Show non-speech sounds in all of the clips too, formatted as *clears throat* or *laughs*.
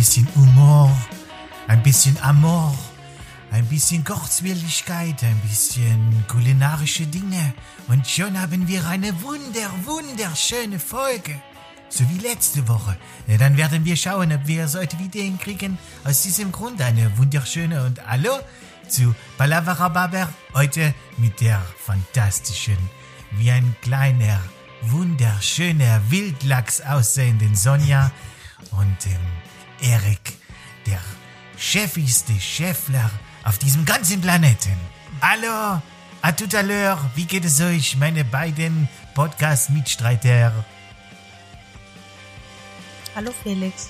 bisschen Humor, ein bisschen Amor, ein bisschen Kurzwilligkeit, ein bisschen kulinarische Dinge. Und schon haben wir eine wunder, wunderschöne Folge. So wie letzte Woche. Dann werden wir schauen, ob wir solche Ideen kriegen. Aus diesem Grund eine wunderschöne und Hallo zu Palavra Heute mit der fantastischen, wie ein kleiner, wunderschöner Wildlachs aussehenden Sonja und dem Erik, der chefigste Chefler auf diesem ganzen Planeten. Hallo, à tout à l'heure, wie geht es euch, meine beiden Podcast-Mitstreiter? Hallo Felix.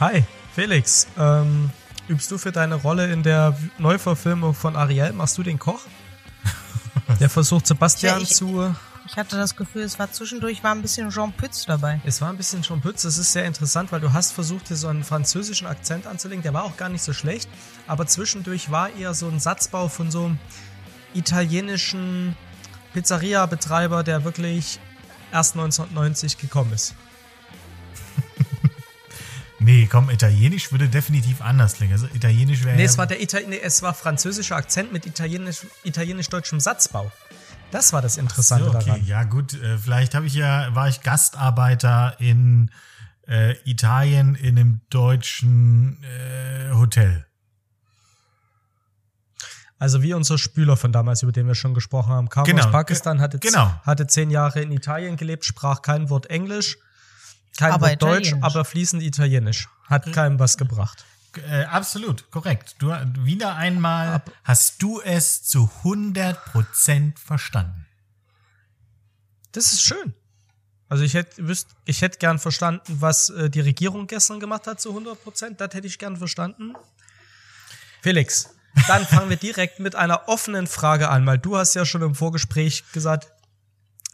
Hi, Felix. Ähm, übst du für deine Rolle in der Neuverfilmung von Ariel, machst du den Koch? *laughs* Der versucht Sebastian ich, zu. Ich hatte das Gefühl, es war zwischendurch war ein bisschen Jean Pütz dabei. Es war ein bisschen Jean Pütz. Das ist sehr interessant, weil du hast versucht, hier so einen französischen Akzent anzulegen. Der war auch gar nicht so schlecht. Aber zwischendurch war eher so ein Satzbau von so einem italienischen Pizzeria-Betreiber, der wirklich erst 1990 gekommen ist. *laughs* Nee, komm, Italienisch würde definitiv anders klingen. Also Italienisch wäre. Nee, ja es war der Ital nee, es war französischer Akzent mit italienisch, italienisch-deutschem Satzbau. Das war das Interessante so, okay. daran. Ja, gut, äh, vielleicht habe ich ja, war ich Gastarbeiter in äh, Italien in einem deutschen äh, Hotel. Also wie unser Spüler von damals, über den wir schon gesprochen haben, kam Genau, aus Pakistan, hatte, genau. hatte zehn Jahre in Italien gelebt, sprach kein Wort Englisch, kein Aber Wort Deutsch, aber fließend Italienisch. Hat keinem was gebracht. Äh, absolut, korrekt. Du wieder einmal Ab- hast du es zu 100% verstanden. Das ist schön. Also ich hätte wüsst, ich hätte gern verstanden, was äh, die Regierung gestern gemacht hat zu 100 Prozent. Das hätte ich gern verstanden. Felix, dann *laughs* fangen wir direkt mit einer offenen Frage an, weil du hast ja schon im Vorgespräch gesagt,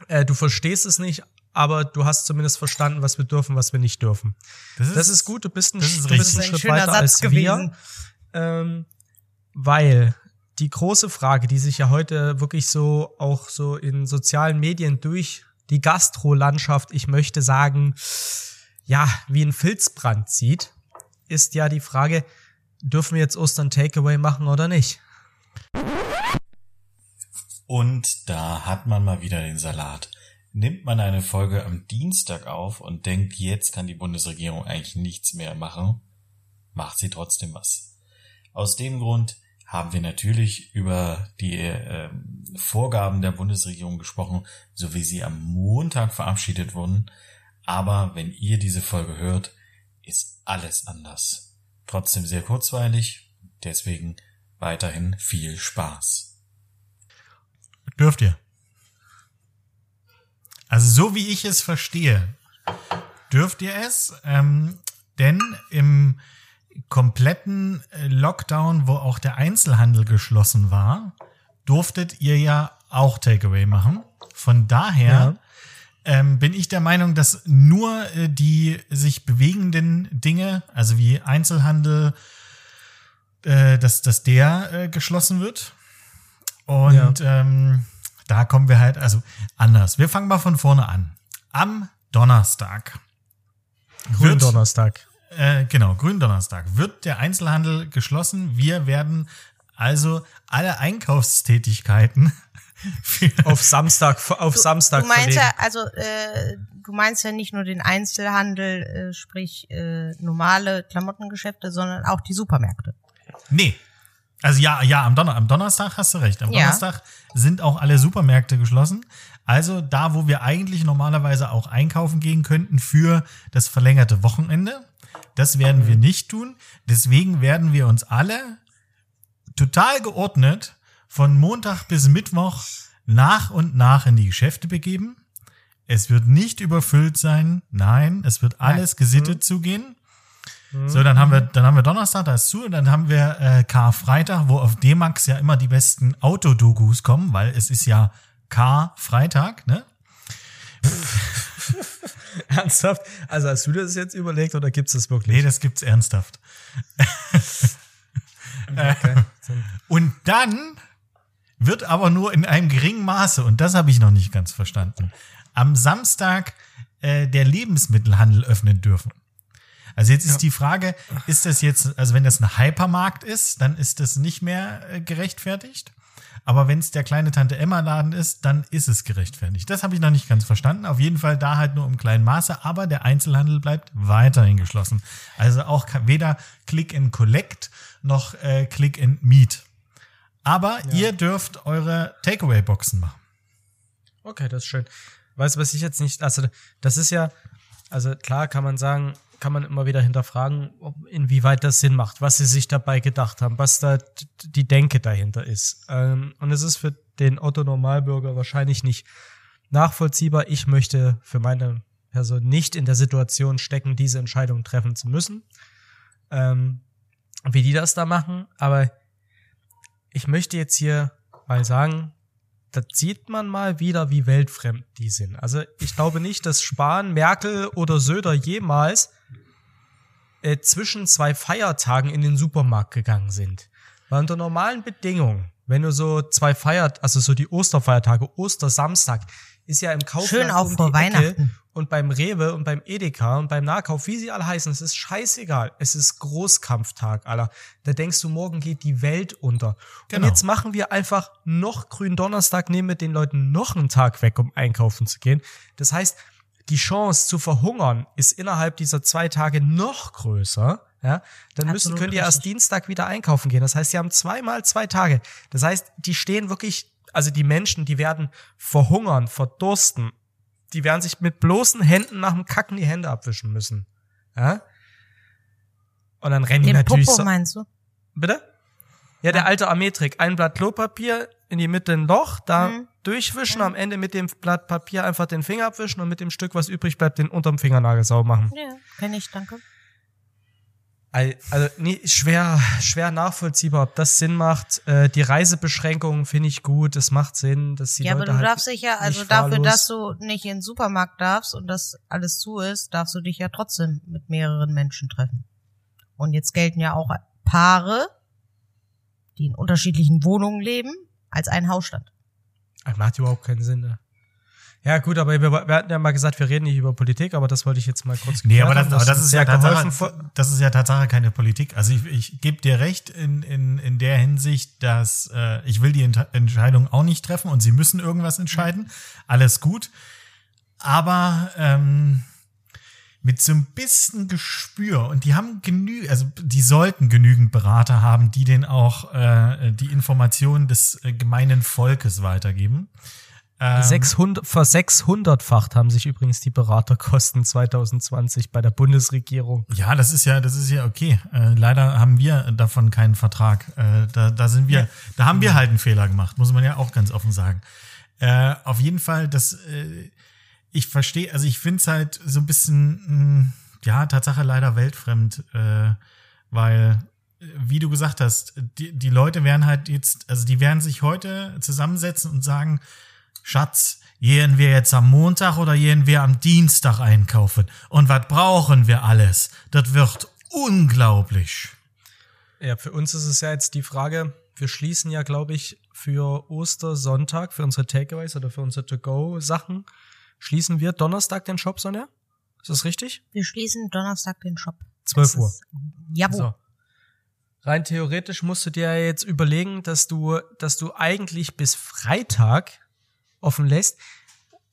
äh, du verstehst es nicht, aber du hast zumindest verstanden, was wir dürfen, was wir nicht dürfen. Das ist gut, du bist ein, das ist du bist ein Das ist ein Schritt schöner weiter Satz als gewesen. wir. Ähm, weil die große Frage, die sich ja heute wirklich so auch so in sozialen Medien durch die Gastrolandschaft, ich möchte sagen, ja, wie ein Filzbrand zieht, ist ja die Frage, dürfen wir jetzt Ostern Takeaway machen oder nicht? Und da hat man mal wieder den Salat. Nimmt man eine Folge am Dienstag auf und denkt, jetzt kann die Bundesregierung eigentlich nichts mehr machen, macht sie trotzdem was. Aus dem Grund haben wir natürlich über die ähm, Vorgaben der Bundesregierung gesprochen, so wie sie am Montag verabschiedet wurden. Aber wenn ihr diese Folge hört, ist alles anders. Trotzdem sehr kurzweilig, deswegen weiterhin viel Spaß. Dürft ihr. Also so wie ich es verstehe, dürft ihr es, ähm, denn im kompletten äh, Lockdown, wo auch der Einzelhandel geschlossen war, durftet ihr ja auch Takeaway machen. Von daher ähm, bin ich der Meinung, dass nur äh, die sich bewegenden Dinge, also wie Einzelhandel, äh, dass, dass der äh, geschlossen wird. Und ähm, da kommen wir halt, also anders. Wir fangen mal von vorne an. Am Donnerstag. wird- Gründonnerstag. Äh, genau, Gründonnerstag wird der Einzelhandel geschlossen. Wir werden also alle Einkaufstätigkeiten *laughs* Auf Samstag, auf Samstag Du meinst verlegen. ja, also äh, du meinst ja nicht nur den Einzelhandel, äh, sprich äh, normale Klamottengeschäfte, sondern auch die Supermärkte. Nee. Also ja, ja, am, Donner am Donnerstag hast du recht. Am Ja. Donnerstag sind auch alle Supermärkte geschlossen. Also da, wo wir eigentlich normalerweise auch einkaufen gehen könnten für das verlängerte Wochenende. Das werden wir nicht tun. Deswegen werden wir uns alle total geordnet von Montag bis Mittwoch nach und nach in die Geschäfte begeben. Es wird nicht überfüllt sein. Nein, es wird alles gesittet zugehen. So, dann haben wir, dann haben wir Donnerstag, da ist zu, und dann haben wir äh, Karfreitag, wo auf D-Max ja immer die besten Autodokus kommen, weil es ist ja Karfreitag, ne? *laughs* Ernsthaft? Also hast du das jetzt überlegt oder gibt's das wirklich? Nee, das gibt's ernsthaft. *laughs* Okay. Und dann wird aber nur in einem geringen Maße, und das habe ich noch nicht ganz verstanden, am Samstag äh, der Lebensmittelhandel öffnen dürfen. Also jetzt ist die Frage, ist das jetzt, also wenn das ein Hypermarkt ist, dann ist das nicht mehr äh, gerechtfertigt. Aber wenn es der kleine Tante Emma Laden ist, dann ist es gerechtfertigt. Das habe ich noch nicht ganz verstanden. Auf jeden Fall da halt nur im kleinen Maße, aber der Einzelhandel bleibt weiterhin geschlossen. Also auch weder Click and Collect noch äh, Click and Meet. Aber ihr dürft eure Takeaway-Boxen machen. Okay, das ist schön. Weißt du, was ich jetzt nicht, also das ist ja, also klar kann man sagen, kann man immer wieder hinterfragen, ob, inwieweit das Sinn macht, was sie sich dabei gedacht haben, was da die Denke dahinter ist. Ähm, und es ist für den Otto Normalbürger wahrscheinlich nicht nachvollziehbar. Ich möchte für meine Person nicht in der Situation stecken, diese Entscheidung treffen zu müssen. Ähm, wie die das da machen, aber ich möchte jetzt hier mal sagen, da sieht man mal wieder, wie weltfremd die sind. Also ich glaube nicht, dass Spahn, Merkel oder Söder jemals äh, zwischen zwei Feiertagen in den Supermarkt gegangen sind. Weil unter normalen Bedingungen, wenn du so zwei Feiert, also so die Osterfeiertage, Ostersamstag, ist ja im Kaufland Schön auch um vor die Ecke Weihnachten. und beim Rewe und beim Edeka und beim Nahkauf, wie sie alle heißen, es ist scheißegal. Es ist Großkampftag, Alter. Da denkst du, morgen geht die Welt unter. Genau. Und jetzt machen wir einfach noch grünen Donnerstag, nehmen wir den Leuten noch einen Tag weg, um einkaufen zu gehen. Das heißt, die Chance zu verhungern ist innerhalb dieser zwei Tage noch größer. Ja, dann müssen, Absolut könnt ihr erst. Dienstag wieder einkaufen gehen. Das heißt, sie haben zweimal zwei Tage. Das heißt, die stehen wirklich, also die Menschen, die werden verhungern, verdursten. Die werden sich mit bloßen Händen nach dem Kacken die Hände abwischen müssen. Ja? Und dann rennen die Den natürlich Popo so. meinst du? Bitte? Ja, der alte Armeetrick. Ein Blatt Klopapier, in die Mitte ein Loch, da Mhm. durchwischen, am Ende mit dem Blatt Papier einfach den Finger abwischen und mit dem Stück, was übrig bleibt, den unterm Fingernagel sauber machen. Ja, kenne ich, danke. Al- Also nee, schwer, schwer nachvollziehbar, ob das Sinn macht. Äh, die Reisebeschränkungen finde ich gut, es macht Sinn, dass die ja, aber Leute du halt darfst dich ja, also dafür, dass du nicht in den Supermarkt darfst und das alles zu ist, darfst du dich ja trotzdem mit mehreren Menschen treffen. Und jetzt gelten ja auch Paare, die in unterschiedlichen Wohnungen leben, als ein Hausstand. Das macht überhaupt keinen Sinn. Ne? Ja gut, aber wir, wir hatten ja mal gesagt, wir reden nicht über Politik, aber das wollte ich jetzt mal kurz Nee, aber das, haben. aber das ist ja geholfen. Tatsache, das ist ja Tatsache keine Politik. Also ich, ich gebe dir recht in, in, in der Hinsicht, dass äh, ich will die Ent Entscheidung auch nicht treffen und sie müssen irgendwas entscheiden. Alles gut. Aber ähm, mit so ein bisschen Gespür und die haben genü, also die sollten genügend Berater haben, die denen auch äh, die Informationen des äh, gemeinen Volkes weitergeben. Ähm, 600, ver 600-facht haben sich übrigens die Beraterkosten 2020 bei der Bundesregierung. Ja, das ist ja, das ist ja okay. Äh, leider haben wir davon keinen Vertrag. Äh, da, da sind wir, da haben wir halt einen Fehler gemacht, muss man ja auch ganz offen sagen. Äh, auf jeden Fall, das, äh, ich verstehe, also ich finde es halt so ein bisschen, mh, ja, Tatsache leider weltfremd, äh, weil, äh, wie du gesagt hast, die, die Leute werden halt jetzt, also die werden sich heute zusammensetzen und sagen, Schatz, gehen wir jetzt am Montag oder gehen wir am Dienstag einkaufen? Und was brauchen wir alles? Das wird unglaublich. Ja, für uns ist es ja jetzt die Frage, wir schließen ja, glaube ich, für Ostersonntag, für unsere Takeaways oder für unsere To-Go-Sachen, schließen wir Donnerstag den Shop, Sonja? Ist das richtig? Wir schließen Donnerstag den Shop. 12 Das Uhr. Jawohl. So. Rein theoretisch musst du dir jetzt überlegen, dass du, dass du eigentlich bis Freitag offen lässt.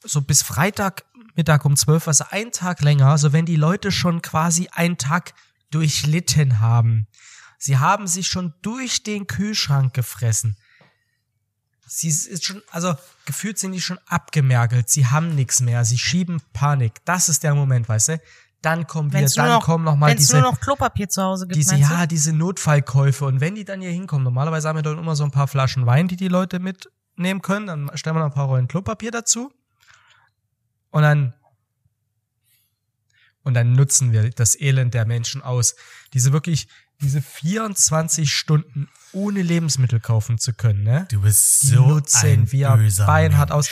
So bis Freitag Mittag um 12, also ein Tag länger. Also wenn die Leute schon quasi einen Tag durchlitten haben. Sie haben sich schon durch den Kühlschrank gefressen. Sie ist schon, also gefühlt sind die schon abgemergelt. Sie haben nichts mehr. Sie schieben Panik. Das ist der Moment, weißt du? Dann kommen wir, dann noch, kommen noch mal wenn's diese nur noch Klopapier zu Hause gibt, diese, ja, diese Notfallkäufe. Und wenn die dann hier hinkommen, normalerweise haben wir dann immer so ein paar Flaschen Wein, die die Leute mitnehmen können. Dann stellen wir noch ein paar Rollen Klopapier dazu. Und dann, und dann nutzen wir das Elend der Menschen aus. Diese wirklich, diese 24 Stunden ohne Lebensmittel kaufen zu können, ne? Du bist Die so nutzen ein wir böser beinhart Mensch. aus.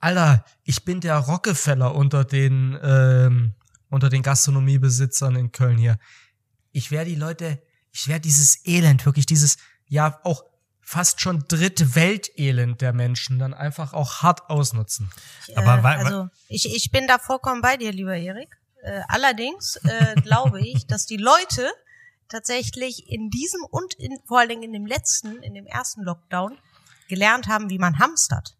Alter, ich bin der Rockefeller unter den, ähm, unter den Gastronomiebesitzern in Köln hier. Ich werde die Leute, ich werde dieses Elend, wirklich dieses, ja, auch fast schon dritte Weltelend der Menschen dann einfach auch hart ausnutzen. Aber äh, wei- also ich, ich bin da vollkommen bei dir, lieber Erik. Äh, allerdings äh, glaube ich, dass die Leute tatsächlich in diesem und in, vor allen Dingen in dem letzten, in dem ersten Lockdown gelernt haben, wie man hamstert.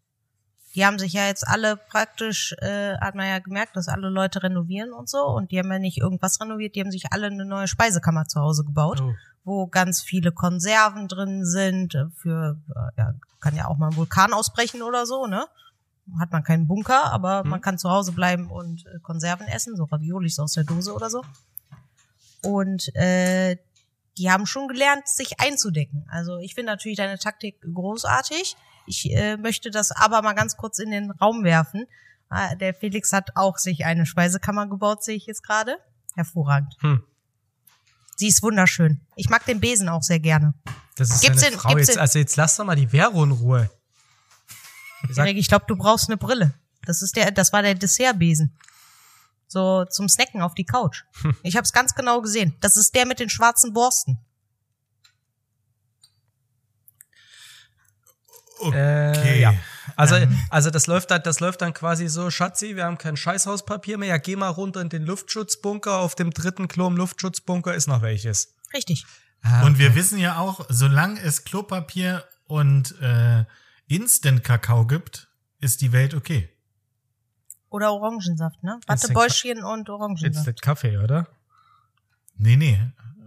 Die haben sich ja jetzt alle praktisch, äh, hat man ja gemerkt, dass alle Leute renovieren und so. Und die haben ja nicht irgendwas renoviert, die haben sich alle eine neue Speisekammer zu Hause gebaut, Oh. wo ganz viele Konserven drin sind. äh, Für, äh, ja, kann ja auch mal ein Vulkan ausbrechen oder so, ne? Hat man keinen Bunker, aber Hm. man kann zu Hause bleiben und äh, Konserven essen, so Raviolis aus der Dose oder so. Und äh, die haben schon gelernt, sich einzudecken. Also ich finde natürlich deine Taktik großartig. Ich äh, möchte das aber mal ganz kurz in den Raum werfen. Äh, der Felix hat auch sich eine Speisekammer gebaut, sehe ich jetzt gerade. Hervorragend. Hm. Sie ist wunderschön. Ich mag den Besen auch sehr gerne. Das ist Gibt's eine denn- Frau gibt's jetzt. Also jetzt lass doch mal die Vero in Ruhe. Sag- ich glaube, du brauchst eine Brille. Das ist der, das war der Dessertbesen. So zum Snacken auf die Couch. *laughs* Ich habe es ganz genau gesehen. Das ist der mit den schwarzen Borsten. Äh, ja. Also, Ähm. also das läuft dann, das läuft dann quasi so, Schatzi, wir haben kein Scheißhauspapier mehr. Ja, geh mal runter in den Luftschutzbunker. Auf dem dritten Klo im Luftschutzbunker ist noch welches. Richtig. Ah, Und wir wissen ja auch, solange es Klopapier und äh, Instant-Kakao gibt, ist die Welt okay. Oder Orangensaft, ne? Ist Wattebäuschchen und Jetzt Orangensaft. der Kaffee, oder? Nee, nee.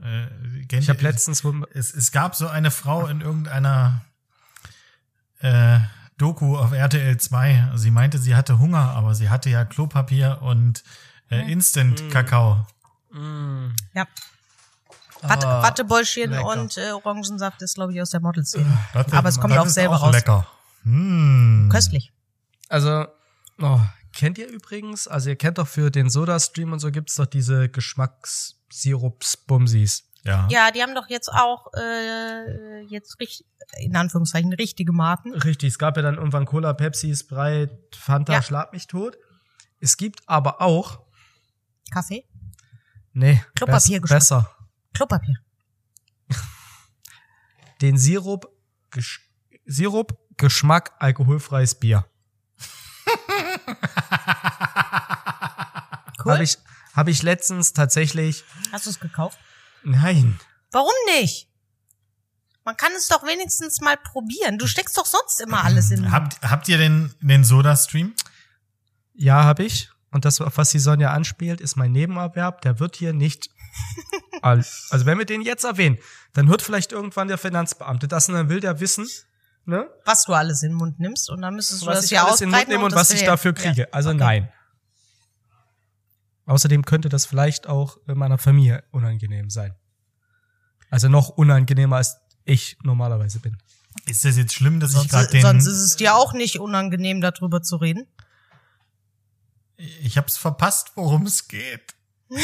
Äh, Ich habe letztens es, es gab so eine Frau in irgendeiner äh, Doku auf RTL 2. Sie meinte, sie hatte Hunger, aber sie hatte ja Klopapier und äh, Instant-Kakao. mm, Ja. Watte, Ah, Wattebäuschchen lecker. und äh, Orangensaft ist, glaube ich, aus der Modelszene. Das- Aber es kommt auch ist selber auch raus. lecker. Hm. Köstlich. Also, oh, kennt ihr übrigens, also ihr kennt doch für den Soda-Stream und so gibt's doch diese Geschmackssirups-Bumsis. Ja. Ja, die haben doch jetzt auch äh, jetzt richtig, in Anführungszeichen richtige Marken. Richtig, es gab ja dann irgendwann Cola, Pepsi, Sprite, Fanta, Ja. Schlag mich tot. Es gibt aber auch, Kaffee, nee, Klopapier bess, besser, Klopapier. den Sirup, Gesch Sirup, Geschmack, alkoholfreies Bier. Cool. Habe ich, hab ich letztens tatsächlich, Hast du es gekauft? nein, Warum nicht? Man kann es doch wenigstens mal probieren. Du steckst doch sonst immer alles in den Mund. Habt, habt ihr den, den Soda-Stream? ja, habe ich. Und das, auf was die Sonja anspielt, ist mein Nebenerwerb. Der wird hier nicht. *laughs* al- also wenn wir den jetzt erwähnen, dann hört vielleicht irgendwann der Finanzbeamte das und dann will der wissen, ne? was du alles in den Mund nimmst und dann müsstest du was das ich ja alles in den Mund nehme und das was ich dafür kriege. Ja. Also Okay. nein. Außerdem könnte das vielleicht auch in meiner Familie unangenehm sein. Also noch unangenehmer als ich normalerweise bin. Ist das jetzt schlimm, dass ich gerade Sonst, den... sonst ist es dir auch nicht unangenehm, darüber zu reden. ich hab's verpasst, worum es geht. *laughs*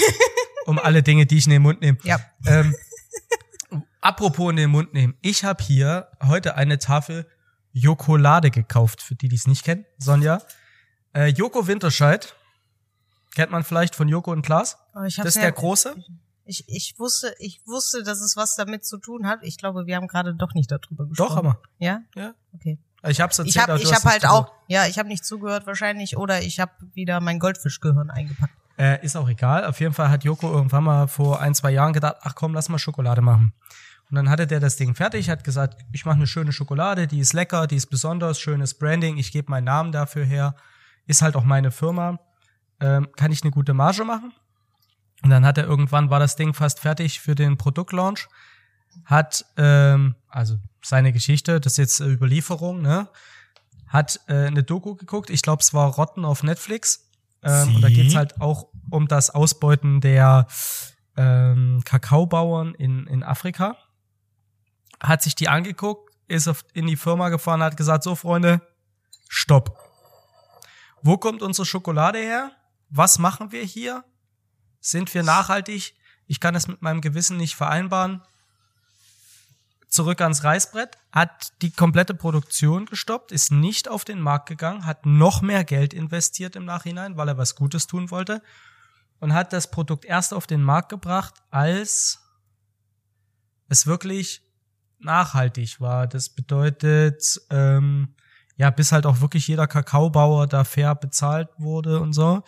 Um alle Dinge, die ich in den Mund nehme. Ja. Ähm, apropos in den Mund nehmen. Ich habe hier heute eine Tafel Jokolade gekauft, für die, die es nicht kennen. Sonja. Äh, Joko Winterscheid. Kennt man vielleicht von Joko und Klaas. Aber ich Das ist ja- der große. Ich, ich wusste, ich wusste, dass es was damit zu tun hat. Ich glaube, wir haben gerade doch nicht darüber gesprochen. Doch, aber. Ja? Ja. Okay. Ich hab's erzählt, Ich habe aber du ich hab halt auch, ja, ich habe nicht zugehört wahrscheinlich oder ich habe wieder mein Goldfischgehirn eingepackt. Äh, ist auch egal. Auf jeden Fall hat Joko irgendwann mal vor ein, zwei Jahren gedacht, ach komm, lass mal Schokolade machen. Und dann hatte der das Ding fertig, hat gesagt, ich mache eine schöne Schokolade, die ist lecker, die ist besonders, schönes Branding, ich gebe meinen Namen dafür her, ist halt auch meine Firma, ähm, kann ich eine gute Marge machen? Und dann hat er irgendwann, war das Ding fast fertig für den Produktlaunch, hat, ähm, also seine Geschichte, das ist jetzt äh, Überlieferung, ne? Hat äh, eine Doku geguckt, ich glaube, es war Rotten auf Netflix. Ähm, und da geht's halt auch um das Ausbeuten der ähm, Kakaobauern in, in Afrika. Hat sich die angeguckt, ist auf, in die Firma gefahren, hat gesagt, so Freunde, stopp. Wo kommt unsere Schokolade her? Was machen wir hier? Sind wir nachhaltig? Ich kann das mit meinem Gewissen nicht vereinbaren. Zurück ans Reißbrett, hat die komplette Produktion gestoppt, ist nicht auf den Markt gegangen, hat noch mehr Geld investiert im Nachhinein, weil er was Gutes tun wollte und hat das Produkt erst auf den Markt gebracht, als es wirklich nachhaltig war. Das bedeutet, ähm, ja, bis halt auch wirklich jeder Kakaobauer da fair bezahlt wurde und so.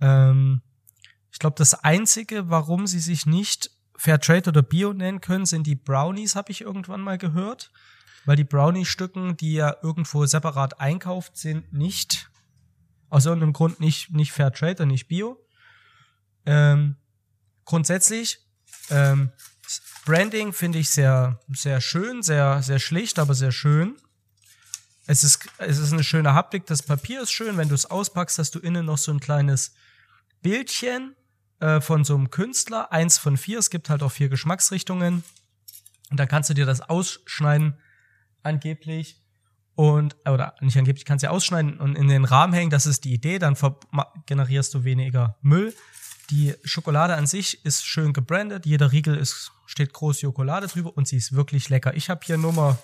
Ähm, ich glaube, das Einzige, warum sie sich nicht Fairtrade oder Bio nennen können, sind die Brownies, habe ich irgendwann mal gehört. Weil die Brownie-Stücken, die ja irgendwo separat einkauft, sind nicht aus irgendeinem Grund nicht, nicht Fairtrade und nicht Bio. Ähm, grundsätzlich, ähm, Branding finde ich sehr, sehr schön, sehr, sehr schlicht, aber sehr schön. Es ist, es ist eine schöne Haptik. Das Papier ist schön. Wenn du es auspackst, hast du innen noch so ein kleines Bildchen äh, von so einem Künstler. Eins von vier. Es gibt halt auch vier Geschmacksrichtungen. Und dann kannst du dir das ausschneiden, angeblich. Und, oder nicht angeblich, kannst du ja ausschneiden und in den Rahmen hängen. Das ist die Idee. Dann generierst du weniger Müll. Die Schokolade an sich ist schön gebrandet. Jeder Riegel ist, steht groß Schokolade drüber und sie ist wirklich lecker. Ich habe hier Nummer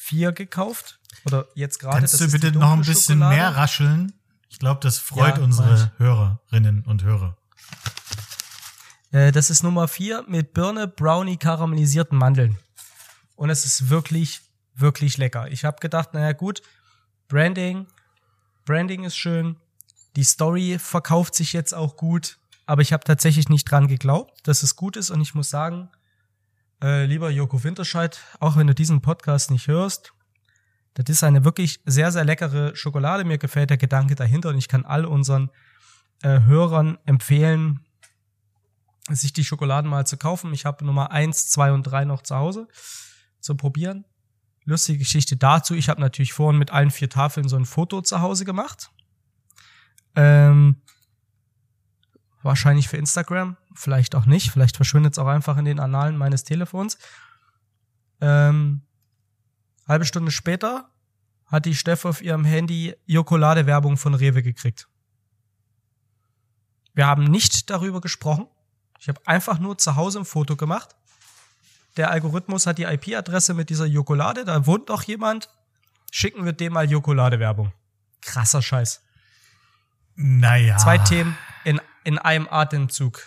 vier gekauft. Oder jetzt gerade. Kannst du bitte noch ein bisschen Schokolade. mehr rascheln? Ich glaube, das freut ja, unsere Hörerinnen und Hörer. Äh, das ist Nummer vier mit Birne, Brownie, karamellisierten Mandeln. Und es ist wirklich, wirklich lecker. Ich habe gedacht, naja gut, Branding, Branding ist schön. Die Story verkauft sich jetzt auch gut. Aber ich habe tatsächlich nicht dran geglaubt, dass es gut ist. Und ich muss sagen, äh, lieber Joko Winterscheid, auch wenn du diesen Podcast nicht hörst, das ist eine wirklich sehr, sehr leckere Schokolade. Mir gefällt der Gedanke dahinter und ich kann all unseren äh, Hörern empfehlen, sich die Schokoladen mal zu kaufen. Ich habe Nummer eins, zwei und drei noch zu Hause zum Probieren. Lustige Geschichte dazu. Ich habe natürlich vorhin mit allen vier Tafeln so ein Foto zu Hause gemacht. Ähm, wahrscheinlich für Instagram, vielleicht auch nicht. Vielleicht verschwindet es auch einfach in den Annalen meines Telefons. Ähm, Halbe Stunde später hat die Steff auf ihrem Handy Jokolade-Werbung von Rewe gekriegt. Wir haben nicht darüber gesprochen. Ich habe einfach nur zu Hause ein Foto gemacht. Der Algorithmus hat die IP-Adresse mit dieser Jokolade. Da wohnt doch jemand. Schicken wir dem mal Jokolade-Werbung. Krasser Scheiß. Naja. Zwei Themen in, in einem Atemzug.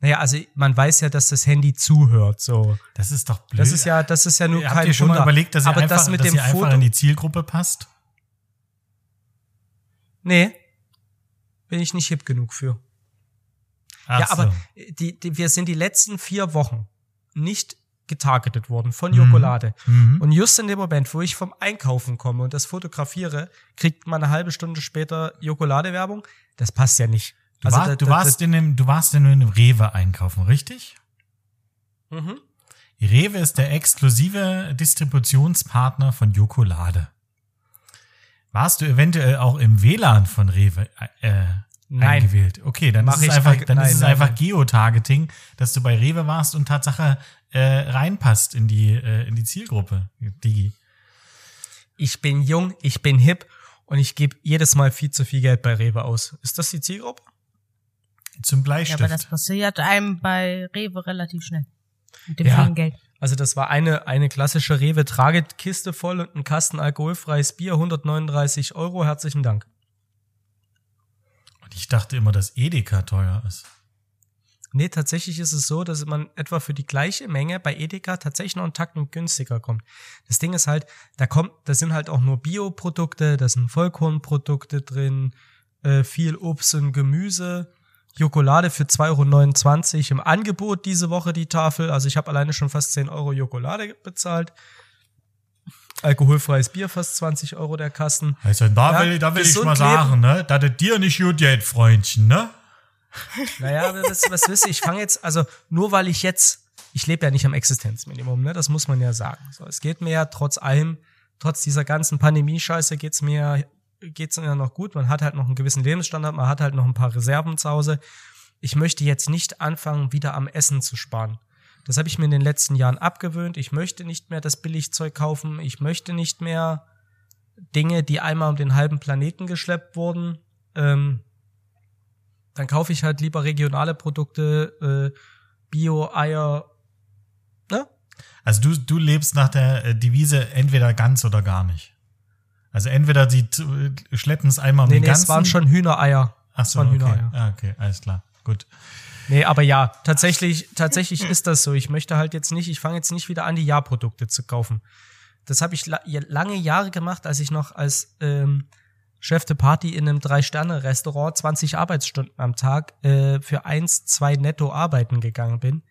Naja, also man weiß ja, dass das Handy zuhört. So. Das ist doch blöd. Das ist ja, das ist ja nur Habt kein ihr schon Wunder. mal überlegt, dass ihr, Aber einfach, das mit dass dem ihr einfach Foto, in die Zielgruppe passt? Nee. Bin ich nicht hip genug für. Ach ja, so. aber die, die, wir sind die letzten vier Wochen nicht getargetet worden von Mhm. Jokolade. Mhm. Und just in dem Moment, wo ich vom Einkaufen komme und das fotografiere, kriegt man eine halbe Stunde später Jokolade-Werbung. Das passt ja nicht. Du, Also war, da- du, da- warst in einem, du warst in einem Rewe einkaufen, richtig? Mhm. Rewe ist der exklusive Distributionspartner von Jokolade. Warst du eventuell auch im WLAN von Rewe äh, Nein. eingewählt? Okay, dann Mach ist es einfach, allge- dann nein, ist es nein, einfach nein. Geotargeting, dass du bei Rewe warst und Tatsache äh, reinpasst in die äh, in die Zielgruppe, Digi. Ich bin jung, ich bin hip und ich gebe jedes Mal viel zu viel Geld bei Rewe aus. Ist das die Zielgruppe? Zum Ja, Bleistift. aber das passiert einem bei Rewe relativ schnell. Mit dem Ja. vielen Geld. Also das war eine, eine klassische Rewe-Tragekiste voll und ein Kasten alkoholfreies Bier, 139 Euro. Herzlichen Dank. und ich dachte immer, dass Edeka teuer ist. Nee, tatsächlich ist es so, dass man etwa für die gleiche Menge bei Edeka tatsächlich noch einen Tacken günstiger kommt. Das Ding ist halt, da kommt, da sind halt auch nur Bioprodukte, da sind Vollkornprodukte drin, äh, viel Obst und Gemüse. Jokolade für 2,29 Euro im Angebot diese Woche die Tafel. Also ich habe alleine schon fast 10 Euro Jokolade bezahlt. Alkoholfreies Bier fast 20 Euro der Kasten. Also da Ja, will, da will ich mal leben. sagen, ne, dass es dir nicht gut geht, Freundchen, ne? Naja, was, was wisst ihr, ich fange jetzt, also nur weil ich jetzt, ich lebe ja nicht am Existenzminimum, ne? Das muss man ja sagen. So, es geht mir ja trotz allem, trotz dieser ganzen Pandemie-Scheiße geht's mir, geht's mir ja noch gut. Man hat halt noch einen gewissen Lebensstandard, man hat halt noch ein paar Reserven zu Hause. Ich möchte jetzt nicht anfangen, wieder am Essen zu sparen. Das habe ich mir in den letzten Jahren abgewöhnt. Ich möchte nicht mehr das Billigzeug kaufen. Ich möchte nicht mehr Dinge, die einmal um den halben Planeten geschleppt wurden. Ähm, dann kaufe ich halt lieber regionale Produkte, äh, Bio-Eier. Ne? Also du, du lebst nach der äh, Devise entweder ganz oder gar nicht. Also entweder sie t- schleppen es einmal um Nee, den nee, ganzen. es waren schon Hühnereier. Ach so, okay. Hühnereier. Ah, okay, alles klar. Gut. Nee, aber ja, tatsächlich, tatsächlich ist das so. Ich möchte halt jetzt nicht, ich fange jetzt nicht wieder an, die Ja-Produkte zu kaufen. Das habe ich la lange Jahre gemacht, als ich noch als ähm, Chef de Party in einem Drei-Sterne-Restaurant 20 Arbeitsstunden am Tag äh, für eins, zwei netto arbeiten gegangen bin.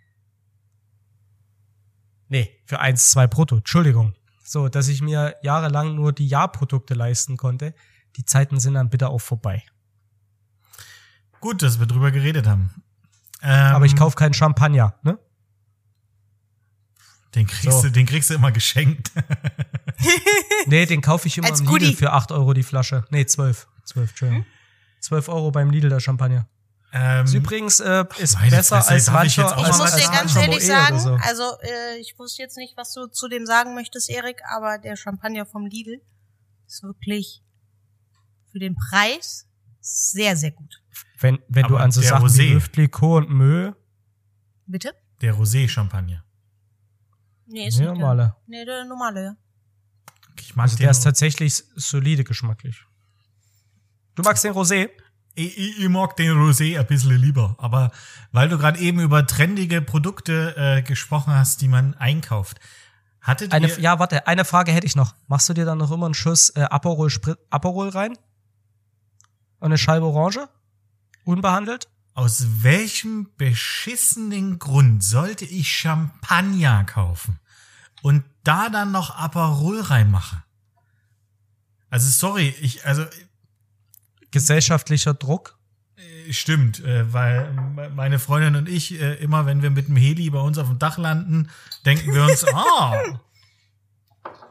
Nee, für eins, zwei brutto, Entschuldigung. So, dass ich mir jahrelang nur die Jahrprodukte leisten konnte. Die Zeiten sind dann bitte auch vorbei. Gut, dass wir drüber geredet haben. Ähm, Aber ich kaufe keinen Champagner, ne? Den kriegst, So. du, den kriegst du immer geschenkt. *laughs* Nee, den kaufe ich immer Als im Lidl Goodie. für 8 Euro die Flasche. Nee, 12. 12, Entschuldigung. 12 Euro beim Lidl der Champagner. Ähm, Ist übrigens äh, ist meine besser Fresse, als ich mancher, jetzt auch Ich als, mal muss dir ganz ehrlich sagen, so. also äh, ich wusste jetzt nicht, was du zu dem sagen möchtest, Erik, aber der Champagner vom Lidl ist wirklich für den Preis sehr, sehr gut. Wenn, wenn du an so der Sachen Rosé. wie Lüftlikot und Mö, Bitte? der Rosé-Champagner. Nee, ist nee, nicht der. normale. Nee, der normale, ja. Ich mag Also den der ist tatsächlich solide geschmacklich. Du magst den Rosé? Ich, ich, ich mag den Rosé ein bisschen lieber, aber weil du gerade eben über trendige Produkte äh, gesprochen hast, die man einkauft. Hattet Eine, ihr, ja, warte, eine Frage hätte ich noch. Machst du dir dann noch immer einen Schuss äh, Aperol, Sprit, Aperol rein? Und eine Scheibe Orange? Unbehandelt? aus welchem beschissenen Grund sollte ich Champagner kaufen und da dann noch Aperol reinmachen? Also sorry, ich, also Gesellschaftlicher Druck? Äh, Stimmt, äh, weil me- meine Freundin und ich äh, immer, wenn wir mit dem Heli bei uns auf dem Dach landen, denken wir uns, *laughs* ah,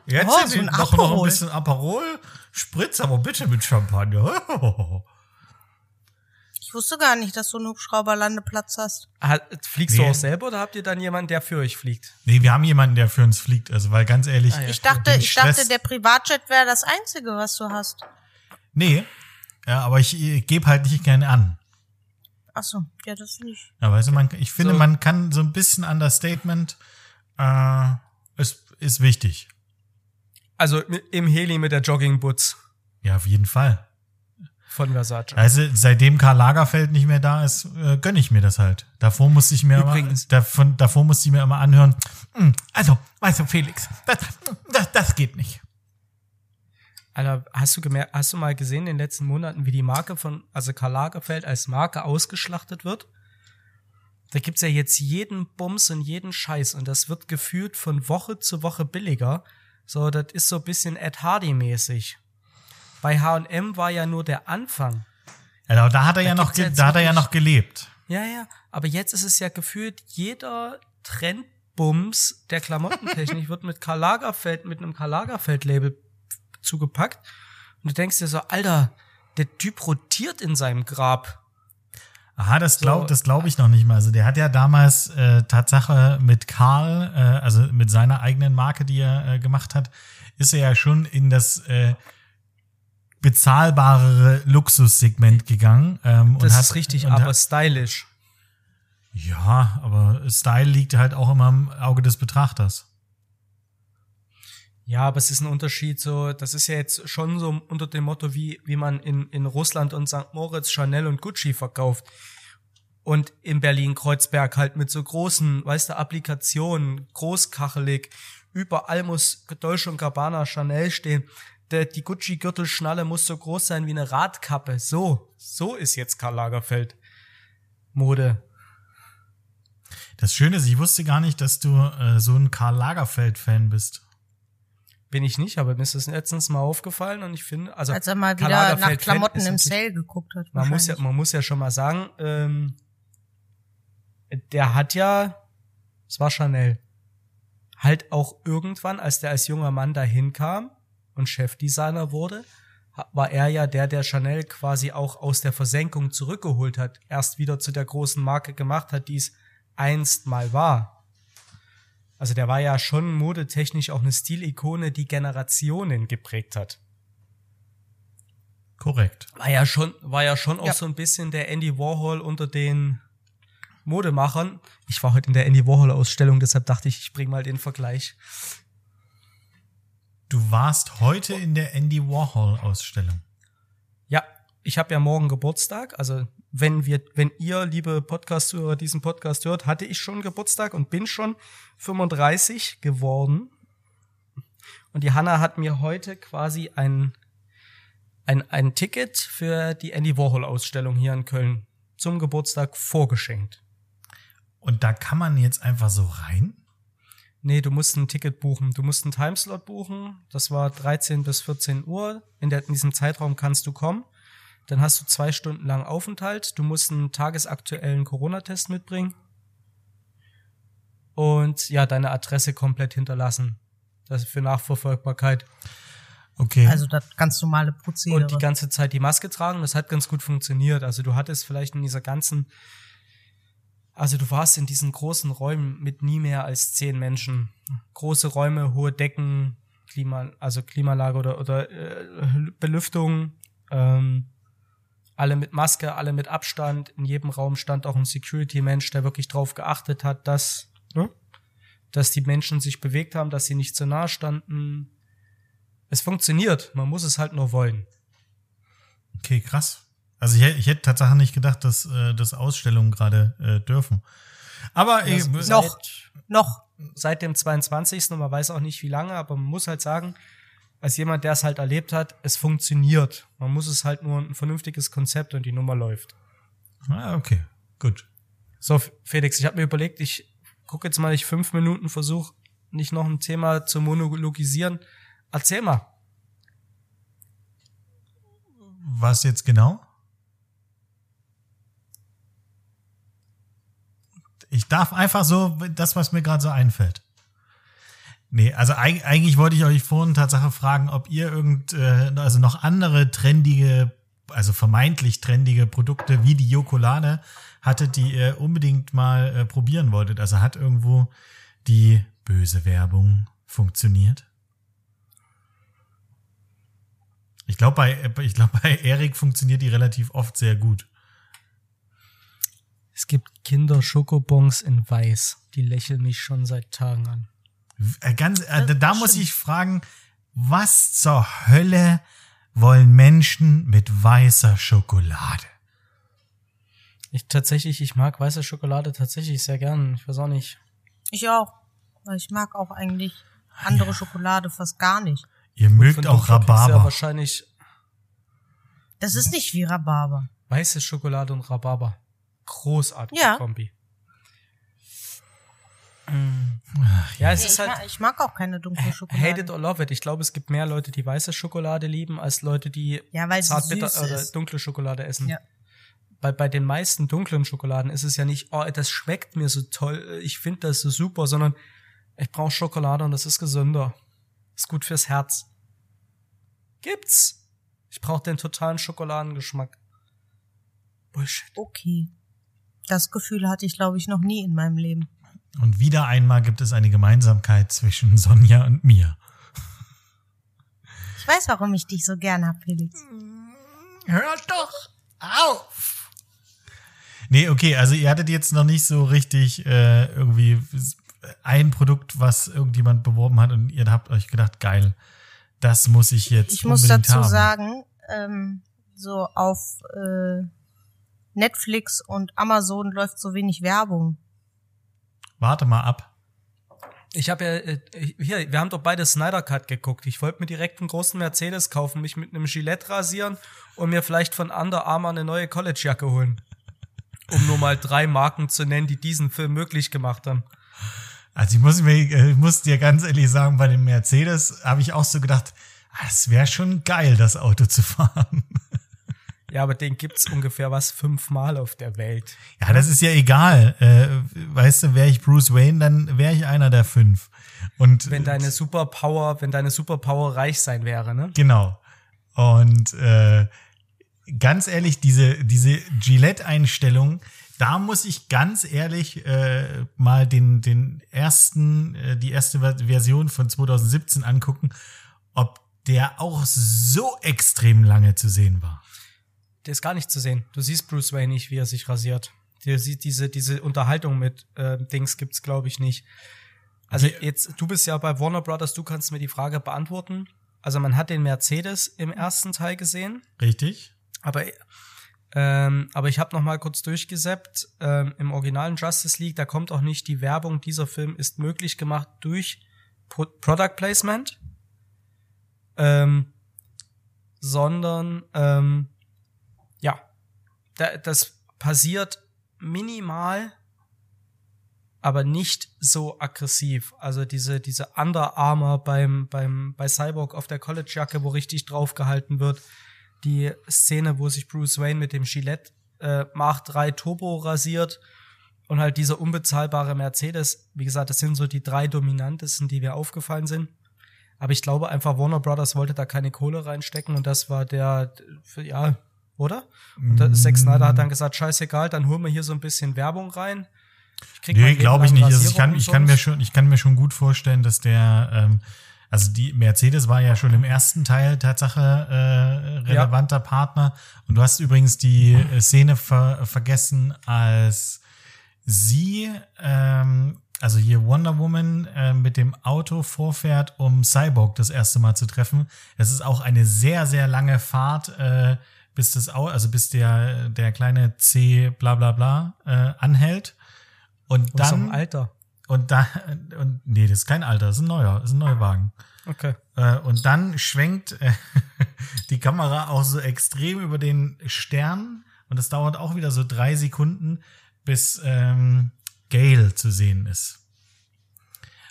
jetzt Oh, sind so ein noch, noch ein bisschen Aperol, Spritz aber bitte mit Champagner. *laughs* Ich wusste gar nicht, dass du einen Hubschrauberlandeplatz hast. Hat, fliegst Nee. du auch selber oder habt ihr dann jemanden, der für euch fliegt? Nee, wir haben jemanden, der für uns fliegt, also weil ganz ehrlich, Ah, ja. Ich dachte, ich dachte, der Privatjet wäre das einzige, was du hast. nee, ja, aber ich äh, gebe halt nicht gerne an. Ach so, ja, das finde ich. Ja, weißt du, man, ich finde, So. man kann so ein bisschen Understatement, äh, ist, ist wichtig. Also im Heli mit der Joggingboots Ja, auf jeden Fall. von Versace. Also seitdem Karl Lagerfeld nicht mehr da ist, äh, gönne ich mir das halt. Davor musste ich mir Übrigens. immer, davon, davor musste ich mir immer anhören. "Hm, Also, weißt du, Felix, das, das, das geht nicht. Alter, hast du gemerkt, hast du mal gesehen in den letzten Monaten, wie die Marke von, also Karl Lagerfeld als Marke ausgeschlachtet wird? Da gibt's ja jetzt jeden Bums und jeden Scheiß und das wird gefühlt von Woche zu Woche billiger. So, das ist so ein bisschen Ed Hardy mäßig. Bei H&M war ja nur der Anfang. Ja, da hat er ja noch, da hat er ja noch gelebt. Ja, ja, aber jetzt ist es ja gefühlt, jeder Trendbums der Klamottentechnik *laughs* wird mit Karl Lagerfeld, mit einem Karl Lagerfeld-Label zugepackt. Und du denkst dir so, Alter, der Typ rotiert in seinem Grab. Aha, das glaube So. das glaub ich noch nicht mal. Also der hat ja damals äh, Tatsache mit Karl, äh, also mit seiner eigenen Marke, die er äh, gemacht hat, ist er ja schon in das äh, bezahlbarere Luxussegment gegangen. Ähm, und Das hat, ist richtig, und aber Hat, stylisch. ja, aber Style liegt halt auch immer im Auge des Betrachters. Ja, aber es ist ein Unterschied so, das ist ja jetzt schon so unter dem Motto, wie, wie man in, in Russland und St. Moritz Chanel und Gucci verkauft. Und in Berlin-Kreuzberg halt mit so großen, weißt du, Applikationen, großkachelig. Überall muss Dolce und Gabbana Chanel stehen. Die Gucci-Gürtelschnalle muss so groß sein wie eine Radkappe. So, so ist jetzt Karl Lagerfeld. Mode. Das Schöne ist, ich wusste gar nicht, dass du äh, so ein Karl Lagerfeld-Fan bist. Bin ich nicht, aber mir ist das letztens mal aufgefallen und ich finde, also Als er mal wieder nach Lagerfeld-Fan Klamotten im Sale geguckt hat. Man muss ja, man muss ja schon mal sagen, ähm, der hat ja, es war Chanel, halt auch irgendwann, als der als junger Mann dahin kam und Chefdesigner wurde, war er ja der, der Chanel quasi auch aus der Versenkung zurückgeholt hat, erst wieder zu der großen Marke gemacht hat, die es einst mal war. Also der war ja schon modetechnisch auch eine Stilikone, die Generationen geprägt hat Korrekt. war ja schon, war ja schon auch Ja. so ein bisschen der Andy Warhol unter den Modemachern. Ich war heute in der Andy Warhol Ausstellung, deshalb dachte ich, ich bringe mal den Vergleich. Du warst heute in der Andy Warhol-Ausstellung. Ja, ich habe ja morgen Geburtstag, also wenn wir, wenn ihr, liebe Podcast-Hörer, diesen Podcast hört, hatte ich schon Geburtstag und bin schon 35 geworden. Und die Hanna hat mir heute quasi ein ein, ein Ticket für die Andy Warhol-Ausstellung hier in Köln zum Geburtstag vorgeschenkt. Und da kann man jetzt einfach so rein? Nee, du musst ein Ticket buchen. Du musst einen Timeslot buchen. Das war 13 bis 14 Uhr. In, der, in diesem Zeitraum kannst du kommen. Dann hast du zwei Stunden lang Aufenthalt. Du musst einen tagesaktuellen Corona-Test mitbringen. Und ja, deine Adresse komplett hinterlassen. Das ist für Nachverfolgbarkeit. Okay. Also das ganz normale Prozedere. Und die ganze Zeit die Maske tragen. Das hat ganz gut funktioniert. Also du hattest vielleicht in dieser ganzen also du warst in diesen großen Räumen mit nie mehr als zehn Menschen. Große Räume, hohe Decken, Klima, also Klimalage oder, oder äh, Belüftung, ähm, alle mit Maske, alle mit Abstand. In jedem Raum stand auch ein Security-Mensch, der wirklich drauf geachtet hat, dass, ne, dass die Menschen sich bewegt haben, dass sie nicht zu nah standen. Es funktioniert, man muss es halt nur wollen. Okay, krass. Also ich, hätte- ich hätte tatsächlich nicht gedacht, dass, äh, dass Ausstellungen gerade äh, dürfen. Aber äh, Das- noch. Noch. seit dem 22. und man weiß auch nicht wie lange, aber man muss halt sagen, als jemand, der es halt erlebt hat, es funktioniert. Man muss es halt nur ein vernünftiges Konzept und die Nummer läuft. ah, okay, gut. So, Felix, ich habe mir überlegt, ich gucke jetzt mal, ich fünf Minuten versuche, nicht noch ein Thema zu monologisieren. Erzähl mal. Was jetzt genau? Ich darf einfach so das, was mir gerade so einfällt. Nee, also eig eigentlich wollte ich euch vorhin Tatsache fragen, ob ihr irgend, äh, also noch andere trendige, also vermeintlich trendige Produkte wie die Jokolade hattet, die ihr unbedingt mal äh, probieren wolltet. Also hat irgendwo die böse Werbung funktioniert? Ich glaube, bei, ich glaube, bei Erik funktioniert die relativ oft sehr gut. Es gibt Kinder-Schokobons in Weiß. Die lächeln mich schon seit Tagen an. Äh, Ganz, äh, da, muss ich fragen, was zur Hölle wollen Menschen mit weißer Schokolade? Ich tatsächlich, ich mag weiße Schokolade tatsächlich sehr gern. Ich weiß auch nicht. Ich auch. Ich mag auch eigentlich andere Schokolade fast gar nicht. Ihr mögt auch Rhabarber. wahrscheinlich Das ist nicht wie Rhabarber. weiße Schokolade und Rhabarber. Großartige Ja. Kombi. Ja, es Nee, ist ich, halt mag, ich mag auch keine dunkle Schokolade. hate it or love it. Ich glaube, es gibt mehr Leute, die weiße Schokolade lieben, als Leute, die Ja, zartbitter oder dunkle Schokolade essen. Ja. Bei, bei den meisten dunklen Schokoladen ist es ja nicht, oh, das schmeckt mir so toll, ich finde das so super, sondern ich brauche Schokolade und das ist gesünder. Ist gut fürs Herz. Gibt's. Ich brauche den totalen Schokoladengeschmack. Bullshit. Okay. Das Gefühl hatte ich, glaube ich, noch nie in meinem Leben. Und wieder einmal gibt es eine Gemeinsamkeit zwischen Sonja und mir. Ich weiß, warum ich dich so gern hab, Felix. Hört doch auf! Nee, okay, also ihr hattet jetzt noch nicht so richtig äh, irgendwie ein Produkt, was irgendjemand beworben hat und ihr habt euch gedacht, geil, das muss ich jetzt Ich muss dazu haben. sagen, ähm, so auf äh, Netflix und Amazon läuft so wenig Werbung. Warte mal ab. Ich habe ja, äh, hier, wir haben doch beide Snyder Cut geguckt. Ich wollte mir direkt einen großen Mercedes kaufen, mich mit einem Gillette rasieren und mir vielleicht von Under Armour eine neue College-Jacke holen. Um nur mal drei Marken zu nennen, die diesen Film möglich gemacht haben. Also ich muss mir, äh, ich muss dir ganz ehrlich sagen, bei dem Mercedes habe ich auch so gedacht, ah, es wäre schon geil, das Auto zu fahren. Ja, aber den gibt's ungefähr was fünfmal auf der Welt. Ja, das ist ja egal. Äh, weißt du, wäre ich Bruce Wayne, dann wäre ich einer der fünf. Und Wenn deine Superpower, wenn deine Superpower reich sein wäre, ne? Genau. Und äh, ganz ehrlich, diese, diese Gillette-Einstellung, da muss ich ganz ehrlich äh, mal den, den ersten, äh, die erste Ver- Version von 2017 angucken, ob der auch so extrem lange zu sehen war. Der ist gar nicht zu sehen. Du siehst Bruce Wayne nicht, wie er sich rasiert. Der sieht diese, diese Unterhaltung mit äh, Dings gibt's, glaube ich, nicht. Also Die- jetzt, du bist ja bei Warner Brothers, du kannst mir die Frage beantworten. Also man hat den Mercedes im ersten Teil gesehen, Richtig? aber ähm, aber ich habe noch mal kurz durchgeseppt. Ähm, Im originalen Justice League, da kommt auch nicht die Werbung. Dieser Film ist möglich gemacht durch Pro Product Placement. Ähm, sondern ähm, da, das passiert minimal, aber nicht so aggressiv. Also diese diese Under beim beim bei Cyborg auf der College Jacke, wo richtig draufgehalten wird, die Szene, wo sich Bruce Wayne mit dem Gillette äh, Mach 3 Turbo rasiert und halt dieser unbezahlbare Mercedes. Wie gesagt, das sind so die drei dominantesten, die mir aufgefallen sind. Aber ich glaube einfach, Warner Brothers wollte da keine Kohle reinstecken und das war der, ja, oder? Und der, Zack Snyder hat dann gesagt, scheißegal, dann holen wir hier so ein bisschen Werbung rein. Ich nee, glaube ich nicht. Also ich kann, ich kann mir schon, ich kann mir schon gut vorstellen, dass der, ähm, also die Mercedes war ja schon im ersten Teil Tatsache äh, relevanter ja. Partner. Und du hast übrigens die äh, Szene ver vergessen, als sie, ähm, also hier Wonder Woman äh, mit dem Auto vorfährt, um Cyborg das erste Mal zu treffen. Es ist auch eine sehr, sehr lange Fahrt, äh, bis das also bis der, der kleine C bla bla bla äh, anhält. Und dann. Alter. Und da, und nee, das ist kein Alter, das ist ein neuer, das ist ein neuer Wagen. Okay. Äh, und dann schwenkt äh, *laughs* die Kamera auch so extrem über den Stern und es dauert auch wieder so drei Sekunden, bis ähm, Gale zu sehen ist.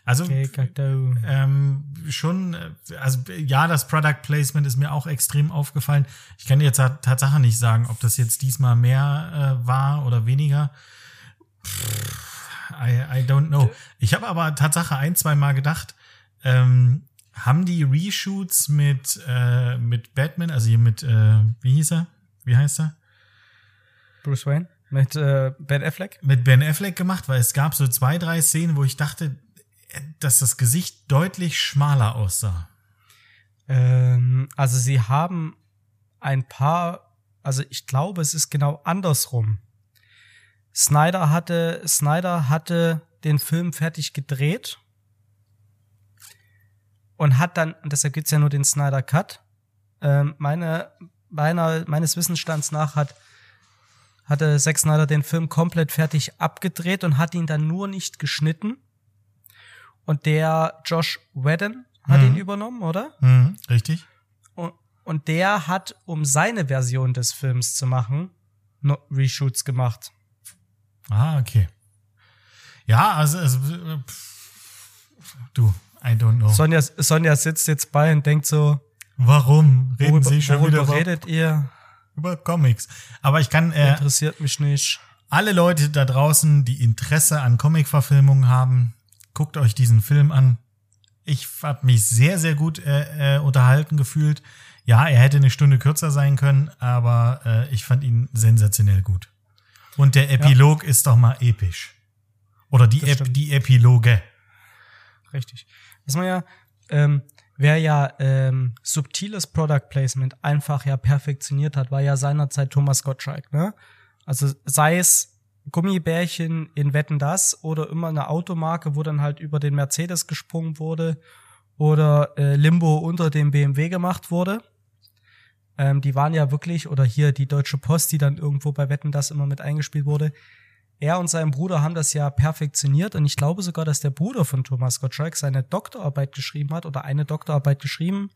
Also ähm, schon, äh, also ja, das Product Placement ist mir auch extrem aufgefallen. Ich kann jetzt Tatsache nicht sagen, ob das jetzt diesmal mehr äh, war oder weniger. Pff I, I don't know. Ich habe aber Tatsache ein, zwei Mal gedacht, ähm, haben die Reshoots mit, äh, mit Batman, also hier mit, äh, wie hieß er? Wie heißt er? Bruce Wayne? Mit äh, Ben Affleck? Mit Ben Affleck gemacht, weil es gab so zwei, drei Szenen, wo ich dachte, dass das Gesicht deutlich schmaler aussah. Ähm, also sie haben ein paar, also ich glaube, es ist genau andersrum. Snyder hatte, Snyder hatte den Film fertig gedreht und hat dann, und deshalb gibt's ja nur den Snyder Cut, ähm, meine, meiner, meines Wissensstands nach hat, hatte Zack Snyder den Film komplett fertig abgedreht und hat ihn dann nur nicht geschnitten. Und der Josh Whedon hat mhm. ihn übernommen, oder? Mhm, richtig. Und, und der hat, um seine Version des Films zu machen, Reshoots gemacht. Ah, okay. Ja, also, also du, I don't know. Sonja, Sonja sitzt jetzt bei und denkt so, warum reden worüber, Sie schon wieder redet ihr? Über Comics. Aber ich kann äh, interessiert mich nicht. Alle Leute da draußen, die Interesse an Comic-Verfilmungen haben, guckt euch diesen Film an. Ich habe mich sehr, sehr gut äh, äh, unterhalten gefühlt. Ja, er hätte eine Stunde kürzer sein können, aber äh, ich fand ihn sensationell gut. Und der Epilog ja. ist doch mal episch. Oder die, Ep die Epiloge. Richtig. Was man ja, ähm, wer ja ähm, subtiles Product Placement einfach ja perfektioniert hat, war ja seinerzeit Thomas Gottschalk, ne? Also sei es Gummibärchen in Wetten das oder immer eine Automarke, wo dann halt über den Mercedes gesprungen wurde oder äh, Limbo unter dem BMW gemacht wurde. Ähm, die waren ja wirklich, oder hier die Deutsche Post, die dann irgendwo bei Wetten das immer mit eingespielt wurde. Er und sein Bruder haben das ja perfektioniert und ich glaube sogar, dass der Bruder von Thomas Gottschalk seine Doktorarbeit geschrieben hat oder eine Doktorarbeit geschrieben,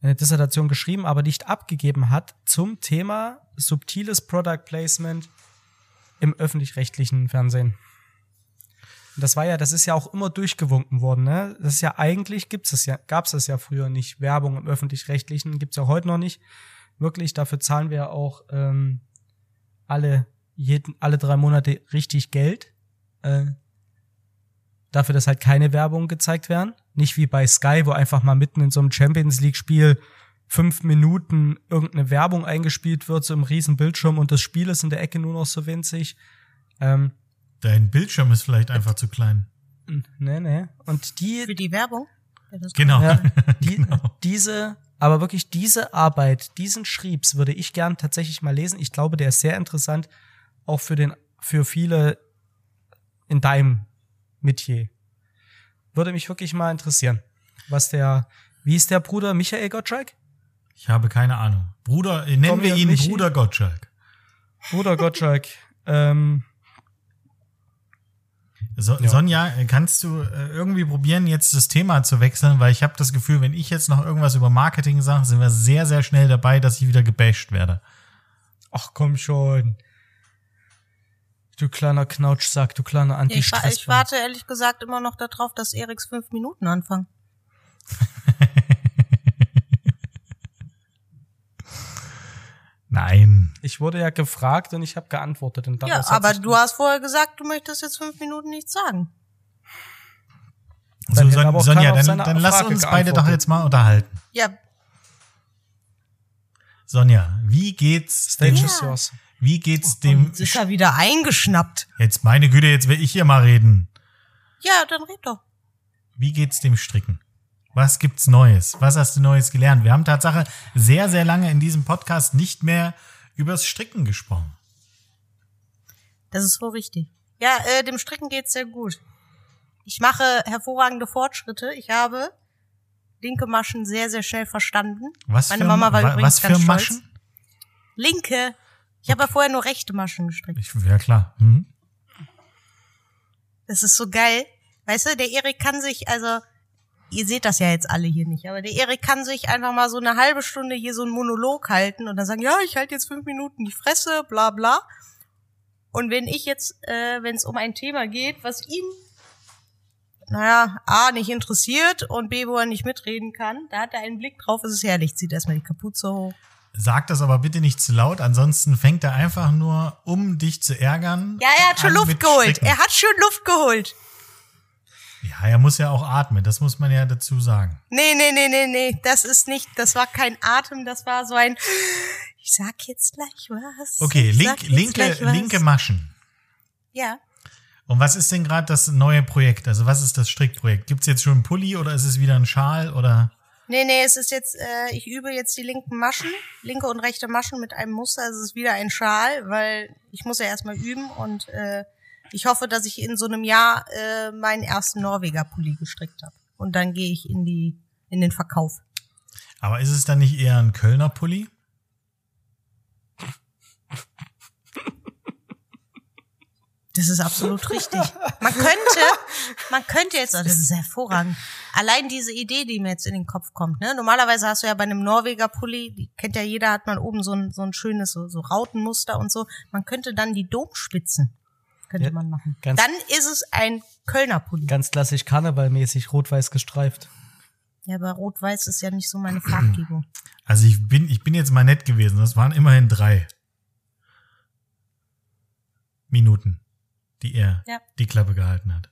eine Dissertation geschrieben, aber nicht abgegeben hat zum Thema subtiles Product Placement im öffentlich-rechtlichen Fernsehen. Das war ja, das ist ja auch immer durchgewunken worden, ne? Das ist ja eigentlich gibt's es ja, gab's es ja früher nicht. Werbung im öffentlich-rechtlichen gibt's ja heute noch nicht. Wirklich, dafür zahlen wir auch ähm, alle jeden, alle drei Monate richtig Geld. Äh, dafür, dass halt keine Werbung gezeigt werden. Nicht wie bei Sky, wo einfach mal mitten in so einem Champions League-Spiel fünf Minuten irgendeine Werbung eingespielt wird, so im riesen Bildschirm und das Spiel ist in der Ecke nur noch so winzig. Ähm, Dein Bildschirm ist vielleicht einfach zu klein. Nee, nee. Und die. Für die Werbung? genau. Ja, *laughs* die, genau. Diese, aber wirklich diese Arbeit, diesen Schriebs würde ich gern tatsächlich mal lesen. Ich glaube, der ist sehr interessant, auch für den, für viele in deinem Metier. Würde mich wirklich mal interessieren, was der, wie ist der Bruder Michael Gottschalk? Ich habe keine Ahnung. Bruder, nennen Tommy wir ihn Michi? Bruder Gottschalk. Bruder Gottschalk. ähm, So, Ja. Sonja, kannst du äh, irgendwie probieren, jetzt das Thema zu wechseln, weil ich habe das Gefühl, wenn ich jetzt noch irgendwas über Marketing sage, sind wir sehr, sehr schnell dabei, dass ich wieder gebasht werde. Ach komm schon. Du kleiner Knautschsack, du kleiner Ja, ich, ich warte ehrlich gesagt immer noch darauf, dass Eriks fünf Minuten anfangen. *laughs* Nein. Ich wurde ja gefragt und ich habe geantwortet. Und Ja, aber du hast vorher gesagt, du möchtest jetzt fünf Minuten nichts sagen. Dann So, Son Sonja, dann, dann lass uns beide doch jetzt mal unterhalten. Ja, Sonja, wie geht's Stage dem, yours. wie geht's dem, jetzt ist er wieder eingeschnappt. jetzt meine Güte, jetzt will ich hier mal reden. Ja, dann red doch. Wie geht's dem Stricken? Was gibt's Neues? Was hast du Neues gelernt? Wir haben Tatsache sehr, sehr lange in diesem Podcast nicht mehr übers Stricken gesprochen. Das ist wohl richtig. Ja, äh, dem Stricken geht's sehr gut. Ich mache hervorragende Fortschritte. Ich habe linke Maschen sehr, sehr schnell verstanden. Was Meine für, Mama war wa- übrigens was für ganz stolz. Maschen? Linke. Ich habe ja vorher nur rechte Maschen gestrickt. Ich, ja klar. Hm? Das ist so geil. Weißt du, der Erik kann sich, also, ihr seht das ja jetzt alle hier nicht, aber der Erik kann sich einfach mal so eine halbe Stunde hier so einen Monolog halten und dann sagen, ja, ich halte jetzt fünf Minuten die Fresse, bla bla. Und wenn ich jetzt, äh, wenn es um ein Thema geht, was ihn, naja, A, nicht interessiert und B, wo er nicht mitreden kann, da hat er einen Blick drauf, es ist herrlich, zieht erstmal die Kapuze hoch. Sag das aber bitte nicht zu laut, ansonsten fängt er einfach nur, um dich zu ärgern. Ja, er hat schon Luft geholt. Er hat schon Luft geholt. Ja, er muss ja auch atmen, das muss man ja dazu sagen. Nee, nee, nee, nee, nee, das ist nicht, das war kein Atem, das war so ein, ich sag jetzt gleich was. Okay, link, linke, linke Maschen. Ja, Und was ist denn gerade das neue Projekt? Also was ist das Strickprojekt? Gibt's jetzt schon einen Pulli oder ist es wieder ein Schal oder? nee, nee, es ist jetzt, äh, ich übe jetzt die linken Maschen, linke und rechte Maschen mit einem Muster, es ist wieder ein Schal, weil ich muss ja erstmal üben und äh, ich hoffe, dass ich in so einem Jahr äh, meinen ersten Norweger-Pulli gestrickt habe. Und dann gehe ich in die, in den Verkauf. Aber ist es dann nicht eher ein Kölner Pulli? Das ist absolut richtig. Man könnte, man könnte jetzt, das ist hervorragend. Allein diese Idee, die mir jetzt in den Kopf kommt, ne? Normalerweise hast du ja bei einem Norweger Pulli, die kennt ja jeder, hat man oben so ein, so ein schönes, so, so Rautenmuster und so. Man könnte dann die Domspitzen, könnte Ja, man machen. ganz- Dann ist es ein Kölner Pulli. Ganz klassisch karnevalmäßig, rot-weiß gestreift. Ja, aber rot-weiß ist ja nicht so meine Farbgebung. *clears throat* Also ich bin, ich bin jetzt mal nett gewesen. Das waren immerhin drei Minuten, die er Ja. die Klappe gehalten hat.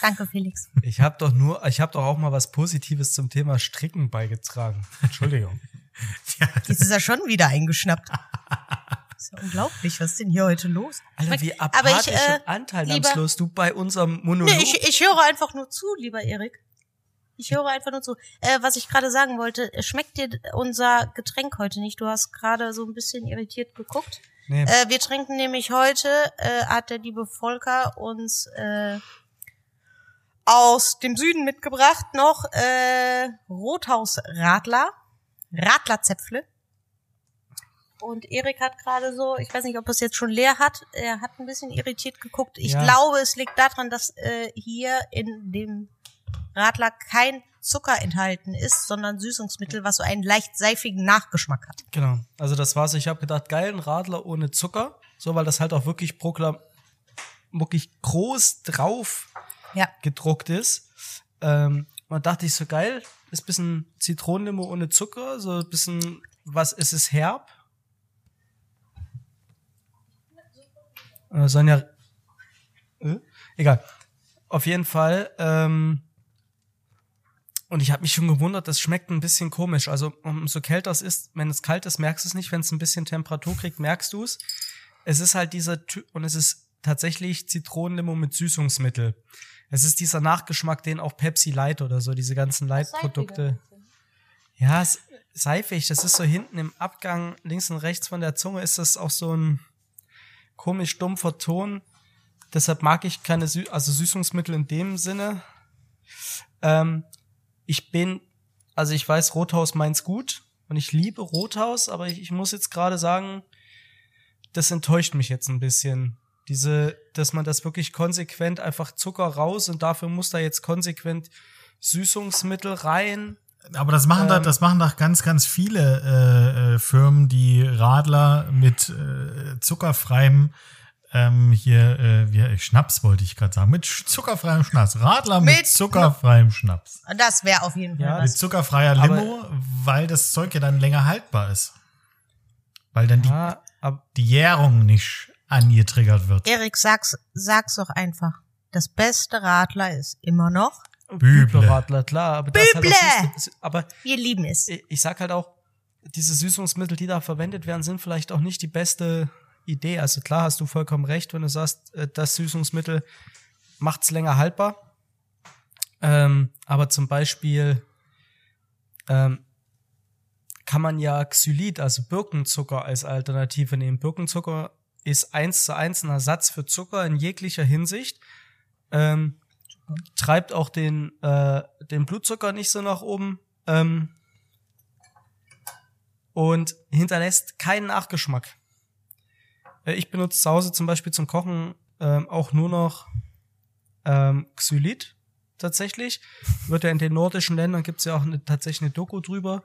Danke, Felix. *laughs* Ich habe doch nur, ich habe doch auch mal was Positives zum Thema Stricken beigetragen. Entschuldigung. *laughs* Ja, Jetzt ist er schon wieder eingeschnappt. *laughs* Das ist ja unglaublich, was ist denn hier heute los? Alter, wie Aber apathisch ich, äh, und anteilnahmslos du bei unserem Monolog. Nee, ich, ich höre einfach nur zu, lieber Erik. Ich höre einfach nur zu. Äh, was ich gerade sagen wollte, äh, schmeckt dir unser Getränk heute nicht? Du hast gerade so ein bisschen irritiert geguckt. nee, Äh, wir trinken nämlich heute, äh, hat der liebe Volker uns äh, aus dem Süden mitgebracht noch äh, Rothaus Radler, Radlerzäpfle. Und Erik hat gerade so, ich weiß nicht, ob er es jetzt schon leer hat, er hat ein bisschen irritiert geguckt. Ich Ja. glaube, es liegt daran, dass äh, hier in dem Radler kein Zucker enthalten ist, sondern Süßungsmittel, was so einen leicht seifigen Nachgeschmack hat. genau. Also das war's. Ich habe gedacht, geil, ein Radler ohne Zucker. So, weil das halt auch wirklich proklam wirklich groß drauf Ja. gedruckt ist. Ähm, und dachte ich so geil, ist bisschen Zitronenlimo ohne Zucker, so ein bisschen, was ist es herb? Äh, Sonja, äh? egal. Auf jeden Fall. Ähm, und ich habe mich schon gewundert, das schmeckt ein bisschen komisch. Also umso kälter es ist, wenn es kalt ist, merkst du es nicht. Wenn es ein bisschen Temperatur kriegt, merkst du es. Es ist halt dieser und es ist tatsächlich Zitronenlimo mit Süßungsmittel. Es ist dieser Nachgeschmack, den auch Pepsi Light oder so, diese ganzen Light-Produkte. Ja, es, seifig, das ist so hinten im Abgang, links und rechts von der Zunge ist das auch so ein komisch dumpfer Ton. Deshalb mag ich keine Sü also Süßungsmittel in dem Sinne. Ähm, ich bin, also ich weiß, Rothaus meint's gut und ich liebe Rothaus, aber ich, ich muss jetzt gerade sagen, das enttäuscht mich jetzt ein bisschen. Diese, dass man das wirklich konsequent einfach Zucker raus und dafür muss da jetzt konsequent Süßungsmittel rein. Aber das machen da, Ähm. das machen doch ganz, ganz viele äh, äh, Firmen, die Radler mit äh, zuckerfreiem ähm, hier, äh, wie, Schnaps wollte ich gerade sagen, mit zuckerfreiem Schnaps. Radler mit, Mit- zuckerfreiem Schnaps. Das wäre auf jeden Fall Ja, Mit was. zuckerfreier Aber- Limo, weil das Zeug ja dann länger haltbar ist. Weil dann die, Ja, aber die Gärung nicht angetriggert wird. Erik, sag's, sag's doch einfach. Das beste Radler ist immer noch. Büble. Bübleradler, klar. Aber das Büble! Halt auch Süß- aber Wir lieben es. ich ich sag halt auch, diese Süßungsmittel, die da verwendet werden, sind vielleicht auch nicht die beste Idee. Also klar hast du vollkommen recht, wenn du sagst, äh, das Süßungsmittel macht's länger haltbar. Ähm, aber zum Beispiel ähm, kann man ja Xylit, also Birkenzucker als Alternative nehmen. Birkenzucker ist eins zu eins ein Ersatz für Zucker in jeglicher Hinsicht. Ähm, treibt auch den, äh, den Blutzucker nicht so nach oben. Ähm, und hinterlässt keinen Nachgeschmack. Äh, ich benutze zu Hause zum Beispiel zum Kochen ähm, auch nur noch ähm, Xylit tatsächlich. Wird ja in den nordischen Ländern gibt's ja auch eine, tatsächlich eine Doku drüber.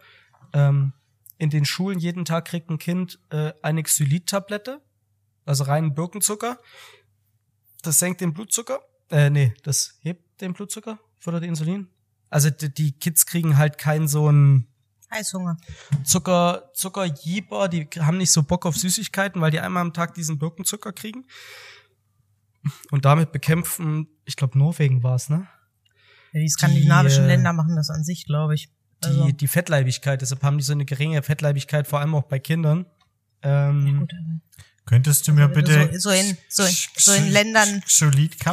Ähm, in den Schulen jeden Tag kriegt ein Kind äh, eine Xylit-Tablette, also reinen Birkenzucker. Das senkt den Blutzucker. Äh, nee, das hebt den Blutzucker, fördert Insulin. Also die, die Kids kriegen halt keinen so einen Heißhunger. Zucker, Zuckerjieber, die haben nicht so Bock auf Süßigkeiten, weil die einmal am Tag diesen Birkenzucker kriegen. Und damit bekämpfen, ich glaube, Norwegen war's, ne? Ja, die skandinavischen Die, äh, Länder machen das an sich, glaube ich. Die, Also, die Fettleibigkeit, deshalb haben die so eine geringe Fettleibigkeit, vor allem auch bei Kindern. Ähm, gut, aber Könntest du mir du bitte so, so, in, so, in, so in Ländern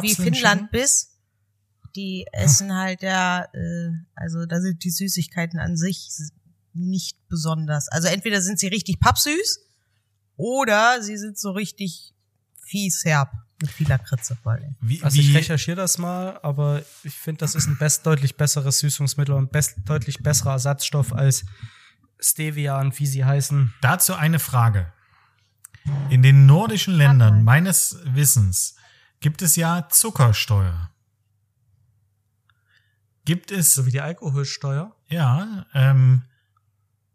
wie Finnland bist, die essen halt ja, äh, also da sind die Süßigkeiten an sich nicht besonders. Also entweder sind sie richtig pappsüß oder sie sind so richtig fies herb mit viel Lakritze vor allem. Wie, also ich recherchiere das mal, aber ich finde, das ist ein best deutlich besseres Süßungsmittel und best deutlich besserer Ersatzstoff als Stevia und wie sie heißen. dazu eine Frage. In den nordischen Ländern, meines Wissens, gibt es ja Zuckersteuer. Gibt es So wie die Alkoholsteuer. Ja, ähm,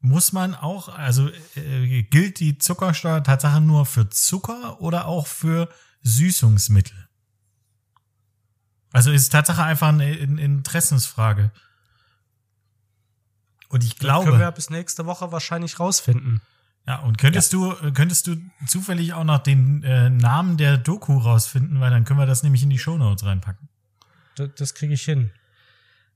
muss man auch, also äh, gilt die Zuckersteuer Tatsache nur für Zucker oder auch für Süßungsmittel? Also ist Tatsache einfach eine, eine Interessensfrage. Und ich Können wir glaube, ja bis nächste Woche wahrscheinlich rausfinden. Ja, und könntest du, könntest du zufällig auch noch den äh, Namen der Doku rausfinden, weil dann können wir das nämlich in die Shownotes reinpacken. Das, das kriege ich hin.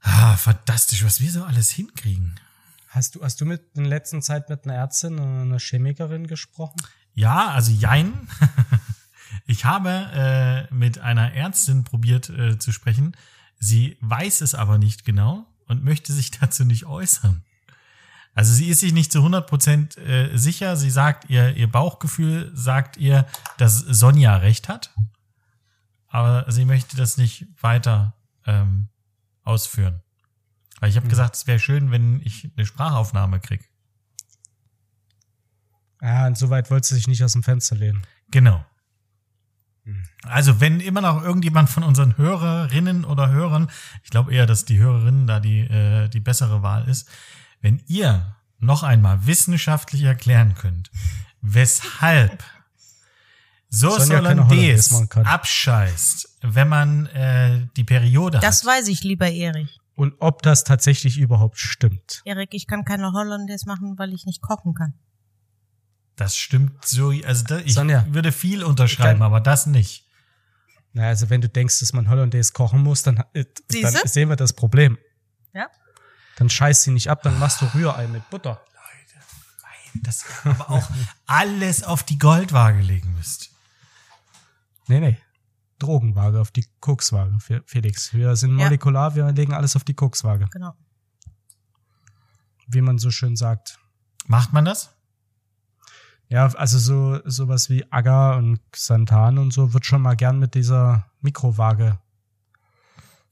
Ah, fantastisch, was wir so alles hinkriegen. Hast du, hast du mit in letzter Zeit mit einer Ärztin oder einer Chemikerin gesprochen? Ja, also jein. *laughs* Ich habe äh, mit einer Ärztin probiert äh, zu sprechen. Sie weiß es aber nicht genau und möchte sich dazu nicht äußern. Also sie ist sich nicht zu 100 Prozent äh, sicher. Sie sagt, ihr, ihr Bauchgefühl sagt ihr, dass Sonja recht hat. Aber sie möchte das nicht weiter ähm, ausführen. Weil ich habe gesagt, es wäre schön, wenn ich eine Sprachaufnahme krieg. Ja, insoweit wollte sie sich nicht aus dem Fenster lehnen. Genau. Also, wenn immer noch irgendjemand von unseren Hörerinnen oder Hörern, ich glaube eher, dass die Hörerinnen da die, äh, die bessere Wahl ist, wenn ihr noch einmal wissenschaftlich erklären könnt, weshalb machen kann. abscheißt, wenn man äh, die Periode Das hat. weiß ich, lieber Erik. Und ob das tatsächlich überhaupt stimmt. Erik, ich kann keine Hollandaise machen, weil ich nicht kochen kann. Das stimmt so, also da, ich Sonja. würde viel unterschreiben, Dann- aber das nicht. Na, also wenn du denkst, dass man Hollandaise kochen muss, dann, äh, dann sehen wir das Problem. Ja? Dann scheiß sie nicht ab, dann machst du Rührei mit Butter. Das aber auch *laughs* alles auf die Goldwaage legen müsst. Nee, nee. Drogenwaage auf die Kokswaage, Fe- Felix. Wir sind Ja. molekular, wir legen alles auf die Kokswaage. Genau. Wie man so schön sagt. Macht man das? Ja, also so sowas wie Agar und Xanthan und so wird schon mal gern mit dieser Mikrowaage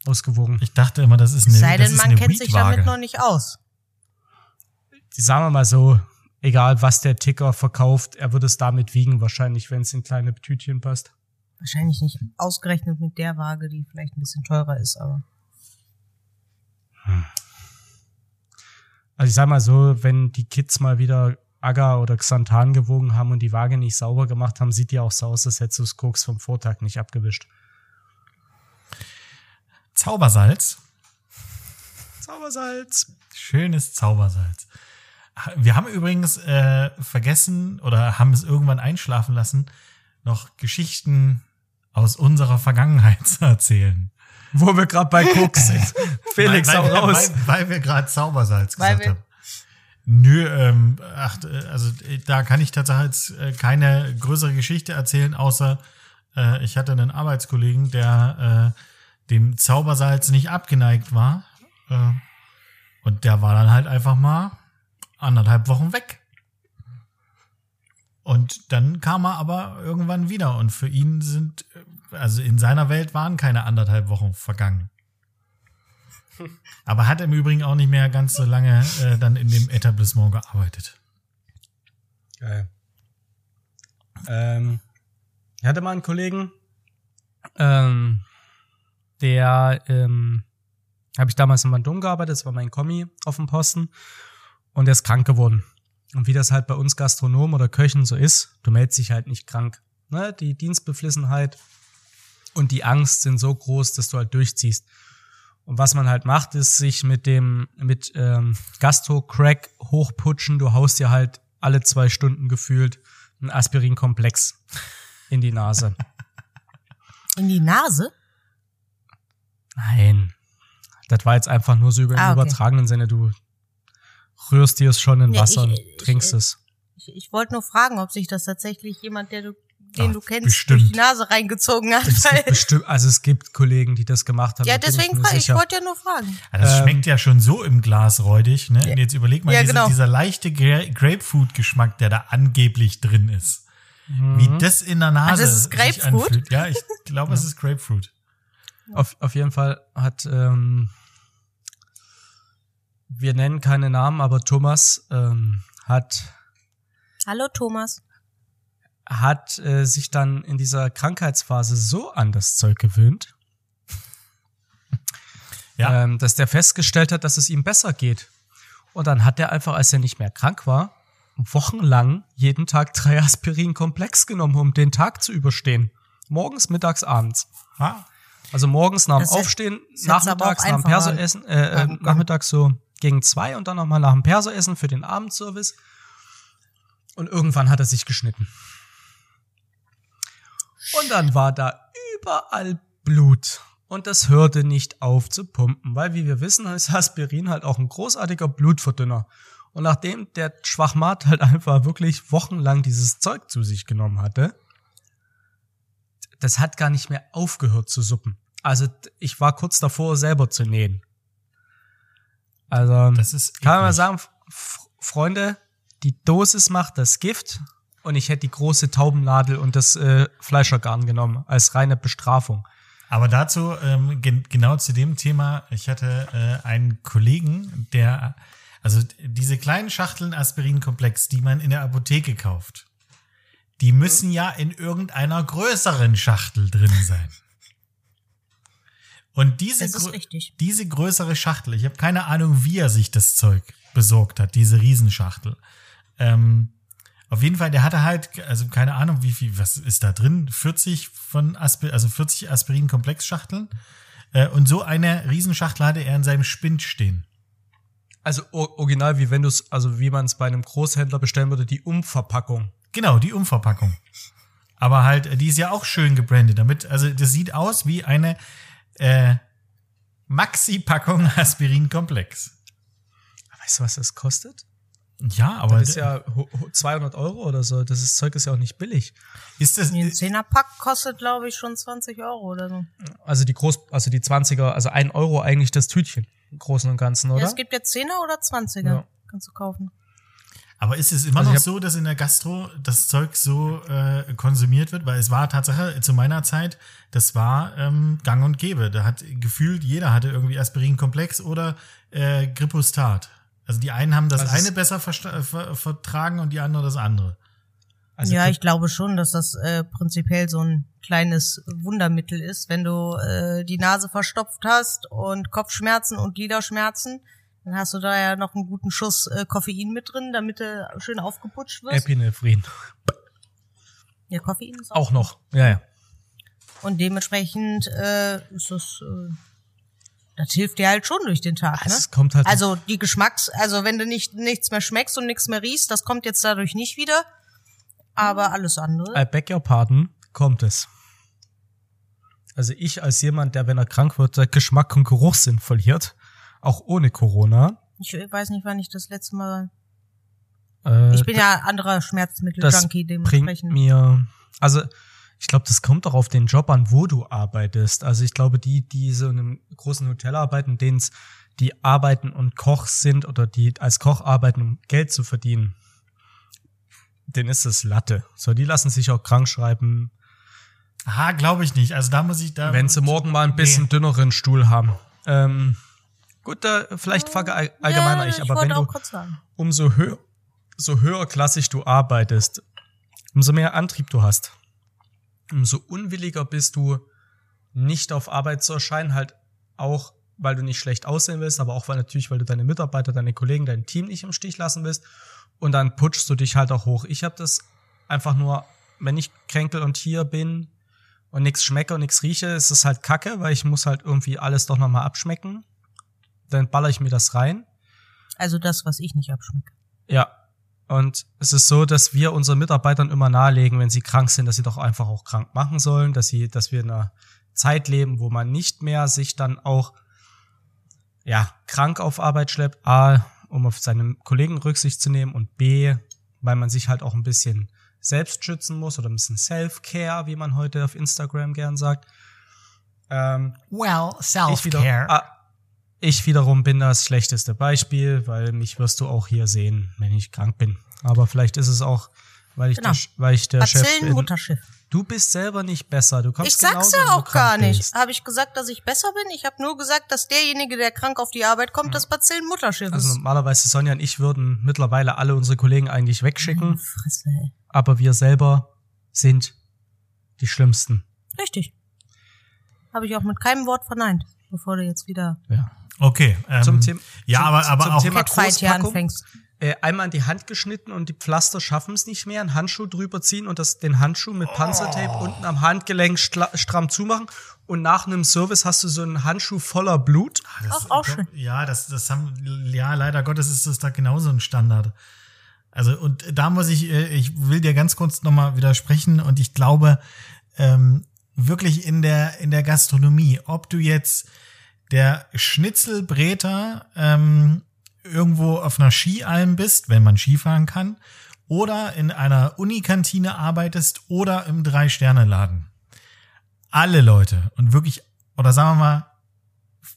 ausgewogen. Ich dachte immer, das ist eine, Sei das denn, ist man eine kennt sich damit noch nicht aus. Die sagen wir mal so, egal was der Ticker verkauft, er wird es damit wiegen, wahrscheinlich, wenn es in kleine Tütchen passt. Wahrscheinlich nicht ausgerechnet mit der Waage, die vielleicht ein bisschen teurer ist, aber. Also ich sag mal so, wenn die Kids mal wieder Agar oder Xanthan gewogen haben und die Waage nicht sauber gemacht haben, sieht die auch so aus, als hättest du das Koks vom Vortag nicht abgewischt. Zaubersalz. Zaubersalz. Schönes Zaubersalz. Wir haben übrigens äh, vergessen oder haben es irgendwann einschlafen lassen, noch Geschichten aus unserer Vergangenheit *laughs* zu erzählen. Wo wir gerade bei Koks *laughs* sind. Felix, weil, weil, raus. Weil, weil wir gerade Zaubersalz Weil gesagt haben. Nö, ähm, ach, äh, also äh, da kann ich tatsächlich äh, keine größere Geschichte erzählen, außer äh, ich hatte einen Arbeitskollegen, der äh, dem Zaubersalz nicht abgeneigt war. Äh, und der war dann halt einfach mal anderthalb Wochen weg. Und dann kam er aber irgendwann wieder. Und für ihn sind, also in seiner Welt waren keine anderthalb Wochen vergangen. Aber hat im Übrigen auch nicht mehr ganz so lange äh, dann in dem Etablissement gearbeitet. Geil. Ähm, ich hatte mal einen Kollegen, ähm, der, ähm, habe ich damals in Bandung gearbeitet, das war mein Kommi auf dem Posten und der ist krank geworden. Und wie das halt bei uns Gastronomen oder Köchen so ist, du meldest dich halt nicht krank. Ne? Die Dienstbeflissenheit und die Angst sind so groß, dass du halt durchziehst. Und was man halt macht, ist sich mit dem, mit ähm, Gastro-Crack hochputschen. Du haust dir halt alle zwei Stunden gefühlt einen Aspirinkomplex in die Nase. In die Nase? Nein. Das war jetzt einfach nur so über Ah, okay. übertragenen Sinne. Du rührst dir es schon in Ja, Wasser ich- und ich- trinkst ich- es. Ich, ich wollte nur fragen, ob sich das tatsächlich jemand, der du, den Ach, du kennst, bestimmt. durch die Nase reingezogen hat. Es bestimmt, also es gibt Kollegen, die das gemacht haben. ja, deswegen ich, sicher. wollte ja nur fragen. Ja, das Ähm, schmeckt ja schon so im Glas räudig. Ne? Und jetzt überleg mal, Ja, diese, genau. dieser leichte Gra Grapefruit-Geschmack, der da angeblich drin ist. Wie das in der Nase Also es ist sich Grapefruit? anfühlt. Ja, ich glaube, es ist Grapefruit. Auf, auf jeden Fall hat, ähm, wir nennen keine Namen, aber Thomas ähm, hat Hallo Thomas. hat äh, sich dann in dieser Krankheitsphase so an das Zeug gewöhnt, Ja. ähm, dass der festgestellt hat, dass es ihm besser geht. Und dann hat er einfach, als er nicht mehr krank war, wochenlang jeden Tag drei Aspirin-Komplex genommen, um den Tag zu überstehen. Morgens, mittags, abends. Ah, Also morgens nach dem Das Aufstehen, nachmittags nach dem Persoessen, äh, äh, nachmittags so gegen zwei und dann nochmal nach dem Persoessen für den Abendservice. Und irgendwann hat er sich geschnitten. Und dann war da überall Blut. Und das hörte nicht auf zu pumpen, weil wie wir wissen, ist Aspirin halt auch ein großartiger Blutverdünner. Und nachdem der Schwachmat halt einfach wirklich wochenlang dieses Zeug zu sich genommen hatte, das hat gar nicht mehr aufgehört zu suppen. Also ich war kurz davor, selber zu nähen. Also das ist kann man mal sagen, Freunde, die Dosis macht das Gift und ich hätte die große Taubennadel und das äh, Fleischergarn genommen als reine Bestrafung. Aber dazu, ähm, gen genau zu dem Thema, ich hatte äh, einen Kollegen, der, also diese kleinen Schachteln Aspirinkomplex, die man in der Apotheke kauft, die müssen ja in irgendeiner größeren Schachtel drin sein. Und diese, Das ist grö- richtig. diese größere Schachtel, ich habe keine Ahnung, wie er sich das Zeug besorgt hat, diese Riesenschachtel. Ähm, auf jeden Fall, der hatte halt, also keine Ahnung, wie viel, was ist da drin? 40 von Aspir, also 40 Aspirin-Komplexschachteln. Äh, und so eine Riesenschachtel hatte er in seinem Spind stehen. Also original, wie wenn du es, also wie man es bei einem Großhändler bestellen würde, die Umverpackung. Genau, die Umverpackung. Aber halt, äh, die ist ja auch schön gebrandet. Damit, also das sieht aus wie eine äh, Maxi-Packung *laughs* Aspirin-Komplex. Weißt du, was das kostet? Ja, aber Das ist ja ho- ho- 200 Euro oder so. Das ist, Zeug ist ja auch nicht billig. ist das, Ein Zehnerpack kostet, glaube ich, schon 20 Euro oder so. Also die Groß, also die 20er, also ein Euro eigentlich das Tütchen im Großen und Ganzen, oder? Ja, es gibt ja Zehner oder 20er. Ja. Kannst du kaufen. Aber ist es immer Also noch so, dass in der Gastro das Zeug so äh, konsumiert wird? Weil es war Tatsache zu meiner Zeit, das war ähm, gang und gäbe. Da hat gefühlt jeder hatte irgendwie Aspirinkomplex oder äh, Grippostat. Also die einen haben das Also eine besser versta- ver vertragen und die anderen das andere. Also ja, ich glaube schon, dass das äh, prinzipiell so ein kleines Wundermittel ist, wenn du äh, die Nase verstopft hast und Kopfschmerzen und Gliederschmerzen. Dann hast du da ja noch einen guten Schuss äh, Koffein mit drin, damit du schön aufgeputscht wirst. Epinephrin. ja, Koffein ist auch. Auch noch. Ja, ja. Und dementsprechend äh, ist das, äh, das hilft dir halt schon durch den Tag. Ne? Es kommt halt. Also die Geschmacks, also wenn du nicht nichts mehr schmeckst und nichts mehr riechst, das kommt jetzt dadurch nicht wieder. Aber alles andere. I beg your pardon, kommt es. Also ich als jemand, der, wenn er krank wird, Geschmack und Geruchssinn verliert, auch ohne Corona. Ich weiß nicht, wann ich das letzte Mal. Äh, Ich bin ja anderer Schmerzmittel-Junkie bringt dementsprechend. mir, also ich glaube, das kommt doch auf den Job an, wo du arbeitest. Also ich glaube, die, die so in einem großen Hotel arbeiten, denen es die arbeiten und Koch sind oder die als Koch arbeiten, um Geld zu verdienen, denen ist es Latte. So, die lassen sich auch krank schreiben, Ah, glaube ich nicht. Also da muss ich da. wenn sie morgen mal ein bisschen Nee. dünneren Stuhl haben. Ähm, gut, da vielleicht frage all- allgemeiner ja, ich, aber wollte wenn du umso höher, so höherklassig du arbeitest, umso mehr Antrieb du hast, umso unwilliger bist du, nicht auf Arbeit zu erscheinen, halt auch, weil du nicht schlecht aussehen willst, aber auch weil natürlich, weil du deine Mitarbeiter, deine Kollegen, dein Team nicht im Stich lassen willst. Und dann putschst du dich halt auch hoch. Ich habe das einfach nur, wenn ich kränkel und hier bin und nichts schmecke und nichts rieche, ist es halt kacke, weil ich muss halt irgendwie alles doch nochmal abschmecken. Dann baller ich mir das rein. Also das, was ich nicht abschmecke. Ja. Und es ist so, dass wir unseren Mitarbeitern immer nahelegen, wenn sie krank sind, dass sie doch einfach auch krank machen sollen, dass sie, dass wir in einer Zeit leben, wo man nicht mehr sich dann auch, ja, krank auf Arbeit schleppt. A, um auf seine Kollegen Rücksicht zu nehmen und B, weil man sich halt auch ein bisschen selbst schützen muss oder ein bisschen Self-Care, wie man heute auf Instagram gern sagt. Ähm, Well, self-care. Ich wiederum bin das schlechteste Beispiel, weil mich wirst du auch hier sehen, wenn ich krank bin. Aber vielleicht ist es auch, weil ich, Genau. der, weil ich der Chef Bazillen, bin. Mutterschiff. Du bist selber nicht besser. Du kommst Ich sag's ja auch gar nicht. Habe ich gesagt, dass ich besser bin? Ich habe nur gesagt, dass derjenige, der krank auf die Arbeit kommt, das Bazillen-Mutterschiff Also ist. normalerweise Sonja und ich würden mittlerweile alle unsere Kollegen eigentlich wegschicken, Fresse, ey. aber wir selber sind die Schlimmsten. Richtig. Habe ich auch mit keinem Wort verneint, bevor du jetzt wieder Ja. Okay. Ähm, Zum Thema- ja, zum- aber, aber zum auch. Thema- Großpackung? anfängst. äh, einmal in die Hand geschnitten und die Pflaster schaffen es nicht mehr, einen Handschuh drüber ziehen und das, den Handschuh mit Panzertape Oh. unten am Handgelenk stramm zumachen und nach einem Service hast du so einen Handschuh voller Blut. Das, Ach, auch schön. Ja, das, das haben, ja, leider Gottes ist das da genauso ein Standard. Also, und da muss ich, äh, ich will dir ganz kurz nochmal widersprechen und ich glaube, ähm, wirklich in der, in der Gastronomie, ob du jetzt der Schnitzelbreter ähm, irgendwo auf einer Skialm bist, wenn man Skifahren kann, oder in einer Unikantine arbeitest oder im Drei-Sterne-Laden. Alle Leute und wirklich, oder sagen wir mal,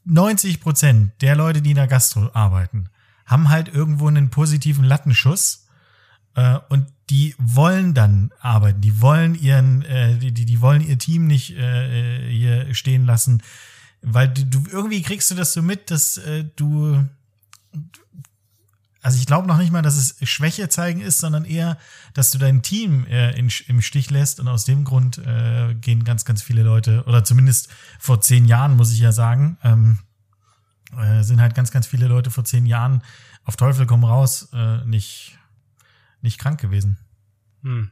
90 Prozent der Leute, die in der Gastro arbeiten, haben halt irgendwo einen positiven Lattenschuss äh, und die wollen dann arbeiten, die wollen ihren, äh, die, die wollen ihr Team nicht äh, hier stehen lassen, weil du, du irgendwie kriegst du das so mit, dass äh, du also ich glaube noch nicht mal, dass es Schwäche zeigen ist, sondern eher, dass du dein Team äh, in, im Stich lässt und aus dem Grund äh, gehen ganz, ganz viele Leute, oder zumindest vor zehn Jahren, muss ich ja sagen, ähm, äh, sind halt ganz, ganz viele Leute vor zehn Jahren auf Teufel komm raus äh, nicht, nicht krank gewesen. Hm.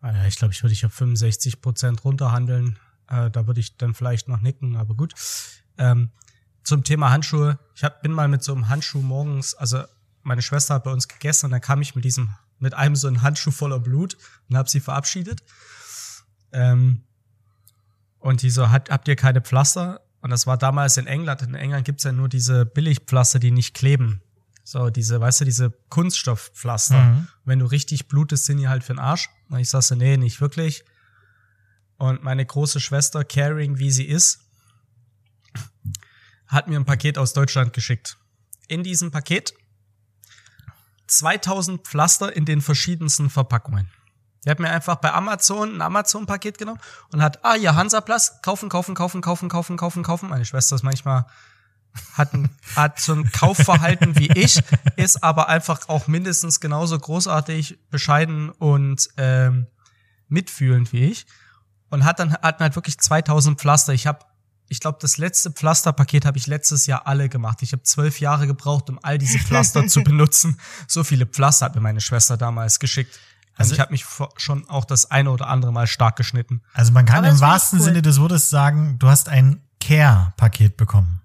Ah ich glaube, ich würde ich auf 65 Prozent runterhandeln. Äh, da würde ich dann vielleicht noch nicken, aber gut. Ähm, zum Thema Handschuhe. Ich hab, bin mal mit so einem Handschuh morgens, also meine Schwester hat bei uns gegessen und dann kam ich mit diesem, mit einem so einem Handschuh voller Blut und habe sie verabschiedet. Ähm, und die so, hat, habt ihr keine Pflaster? Und das war damals in England. In England gibt's ja nur diese Billigpflaster, die nicht kleben. So, diese, weißt du, diese Kunststoffpflaster. Mhm. Wenn du richtig blutest, sind die halt für den Arsch. Und ich sagte, nee, nicht wirklich. Und meine große Schwester, caring wie sie ist, hat mir ein Paket aus Deutschland geschickt. In diesem Paket 2000 Pflaster in den verschiedensten Verpackungen. Die hat mir einfach bei Amazon ein Amazon-Paket genommen und hat, ah, ja, Hansaplast, kaufen, kaufen, kaufen, kaufen, kaufen, kaufen, kaufen. Meine Schwester ist manchmal hat, ein, hat so ein Kaufverhalten wie ich, ist aber einfach auch mindestens genauso großartig, bescheiden und ähm, mitfühlend wie ich. Und hat dann hat halt wirklich 2000 Pflaster. Ich habe, ich glaube, das letzte Pflasterpaket habe ich letztes Jahr alle gemacht. Ich habe zwölf Jahre gebraucht, um all diese Pflaster *laughs* zu benutzen. So viele Pflaster hat mir meine Schwester damals geschickt. Also, Also- ich habe mich schon auch das eine oder andere Mal stark geschnitten. Also man kann Aber im wahrsten cool. Sinne des Wortes sagen, du hast ein Care-Paket bekommen.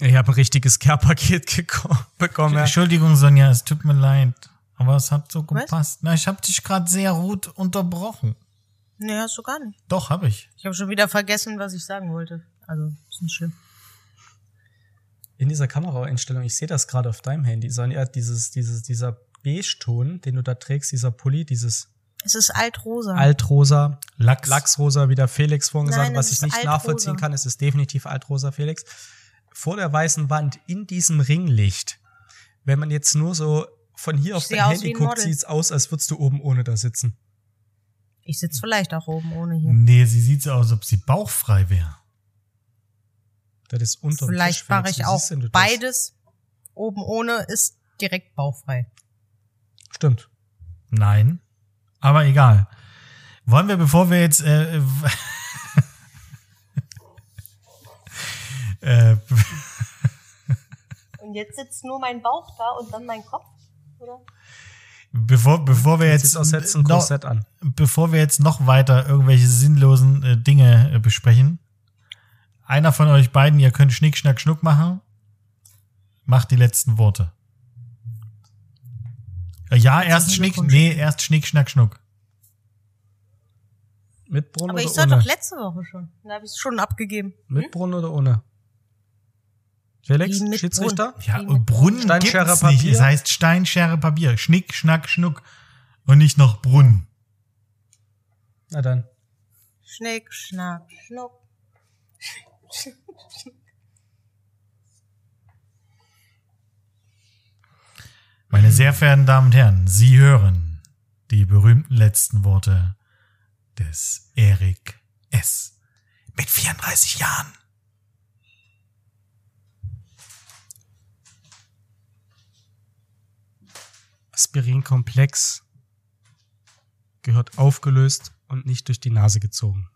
Ich habe ein richtiges Care-Paket *laughs* bekommen. Ja. Entschuldigung, Sonja, es tut mir leid. Aber es hat so Was? gepasst. Na, ich habe dich gerade sehr gut unterbrochen. Nee, hast du gar nicht. Doch, habe ich. Ich habe schon wieder vergessen, was ich sagen wollte. Also, ist nicht schlimm. In dieser Kameraeinstellung, ich sehe das gerade auf deinem Handy, Sonja, dieses, dieses, dieser Beige-Ton, den du da trägst, dieser Pulli, dieses Es ist altrosa. Altrosa, Lachs. Lachsrosa, wie der Felix vorhin gesagt hat, was es ich nicht altrosa. nachvollziehen kann, es ist definitiv Altrosa, Felix. Vor der weißen Wand, in diesem Ringlicht, wenn man jetzt nur so von hier auf sehe dein Handy guckt, Model. sieht's aus, als würdest du oben ohne da sitzen. Ich sitze vielleicht auch oben ohne hier. Nee, sie sieht so aus, als ob sie bauchfrei wäre. Das ist unter Vielleicht Tisch, mache ich auch beides. Oben ohne ist direkt bauchfrei. Stimmt. Nein. Aber egal. Wollen wir, bevor wir jetzt äh, äh, *laughs* Und jetzt sitzt nur mein Bauch da und dann mein Kopf, oder? Bevor, bevor wir Jetzt jetzt noch, Korsett an. bevor wir jetzt noch weiter irgendwelche sinnlosen äh, Dinge äh, besprechen, einer von euch beiden, ihr könnt Schnick, Schnack, Schnuck machen, macht die letzten Worte. Äh, Ja, erst Schnick, nee, erst Schnick, Schnack, Schnuck. Mit Brunnen Aber ich oder soll ohne? doch letzte Woche schon. Da habe ich es schon abgegeben. Mit Brunnen oder ohne? Felix, Schiedsrichter? Brunnen. Ja, Brunnen Steinschere, gibt's nicht. Papier? Es heißt Stein, Schere, Papier. Schnick, Schnack, Schnuck. Und nicht noch Brunnen. Na dann. Schnick, schnack, schnuck. Meine sehr verehrten Damen und Herren, Sie hören die berühmten letzten Worte des Erik S. Mit 34 Jahren. Aspirinkomplex gehört aufgelöst und nicht durch die Nase gezogen.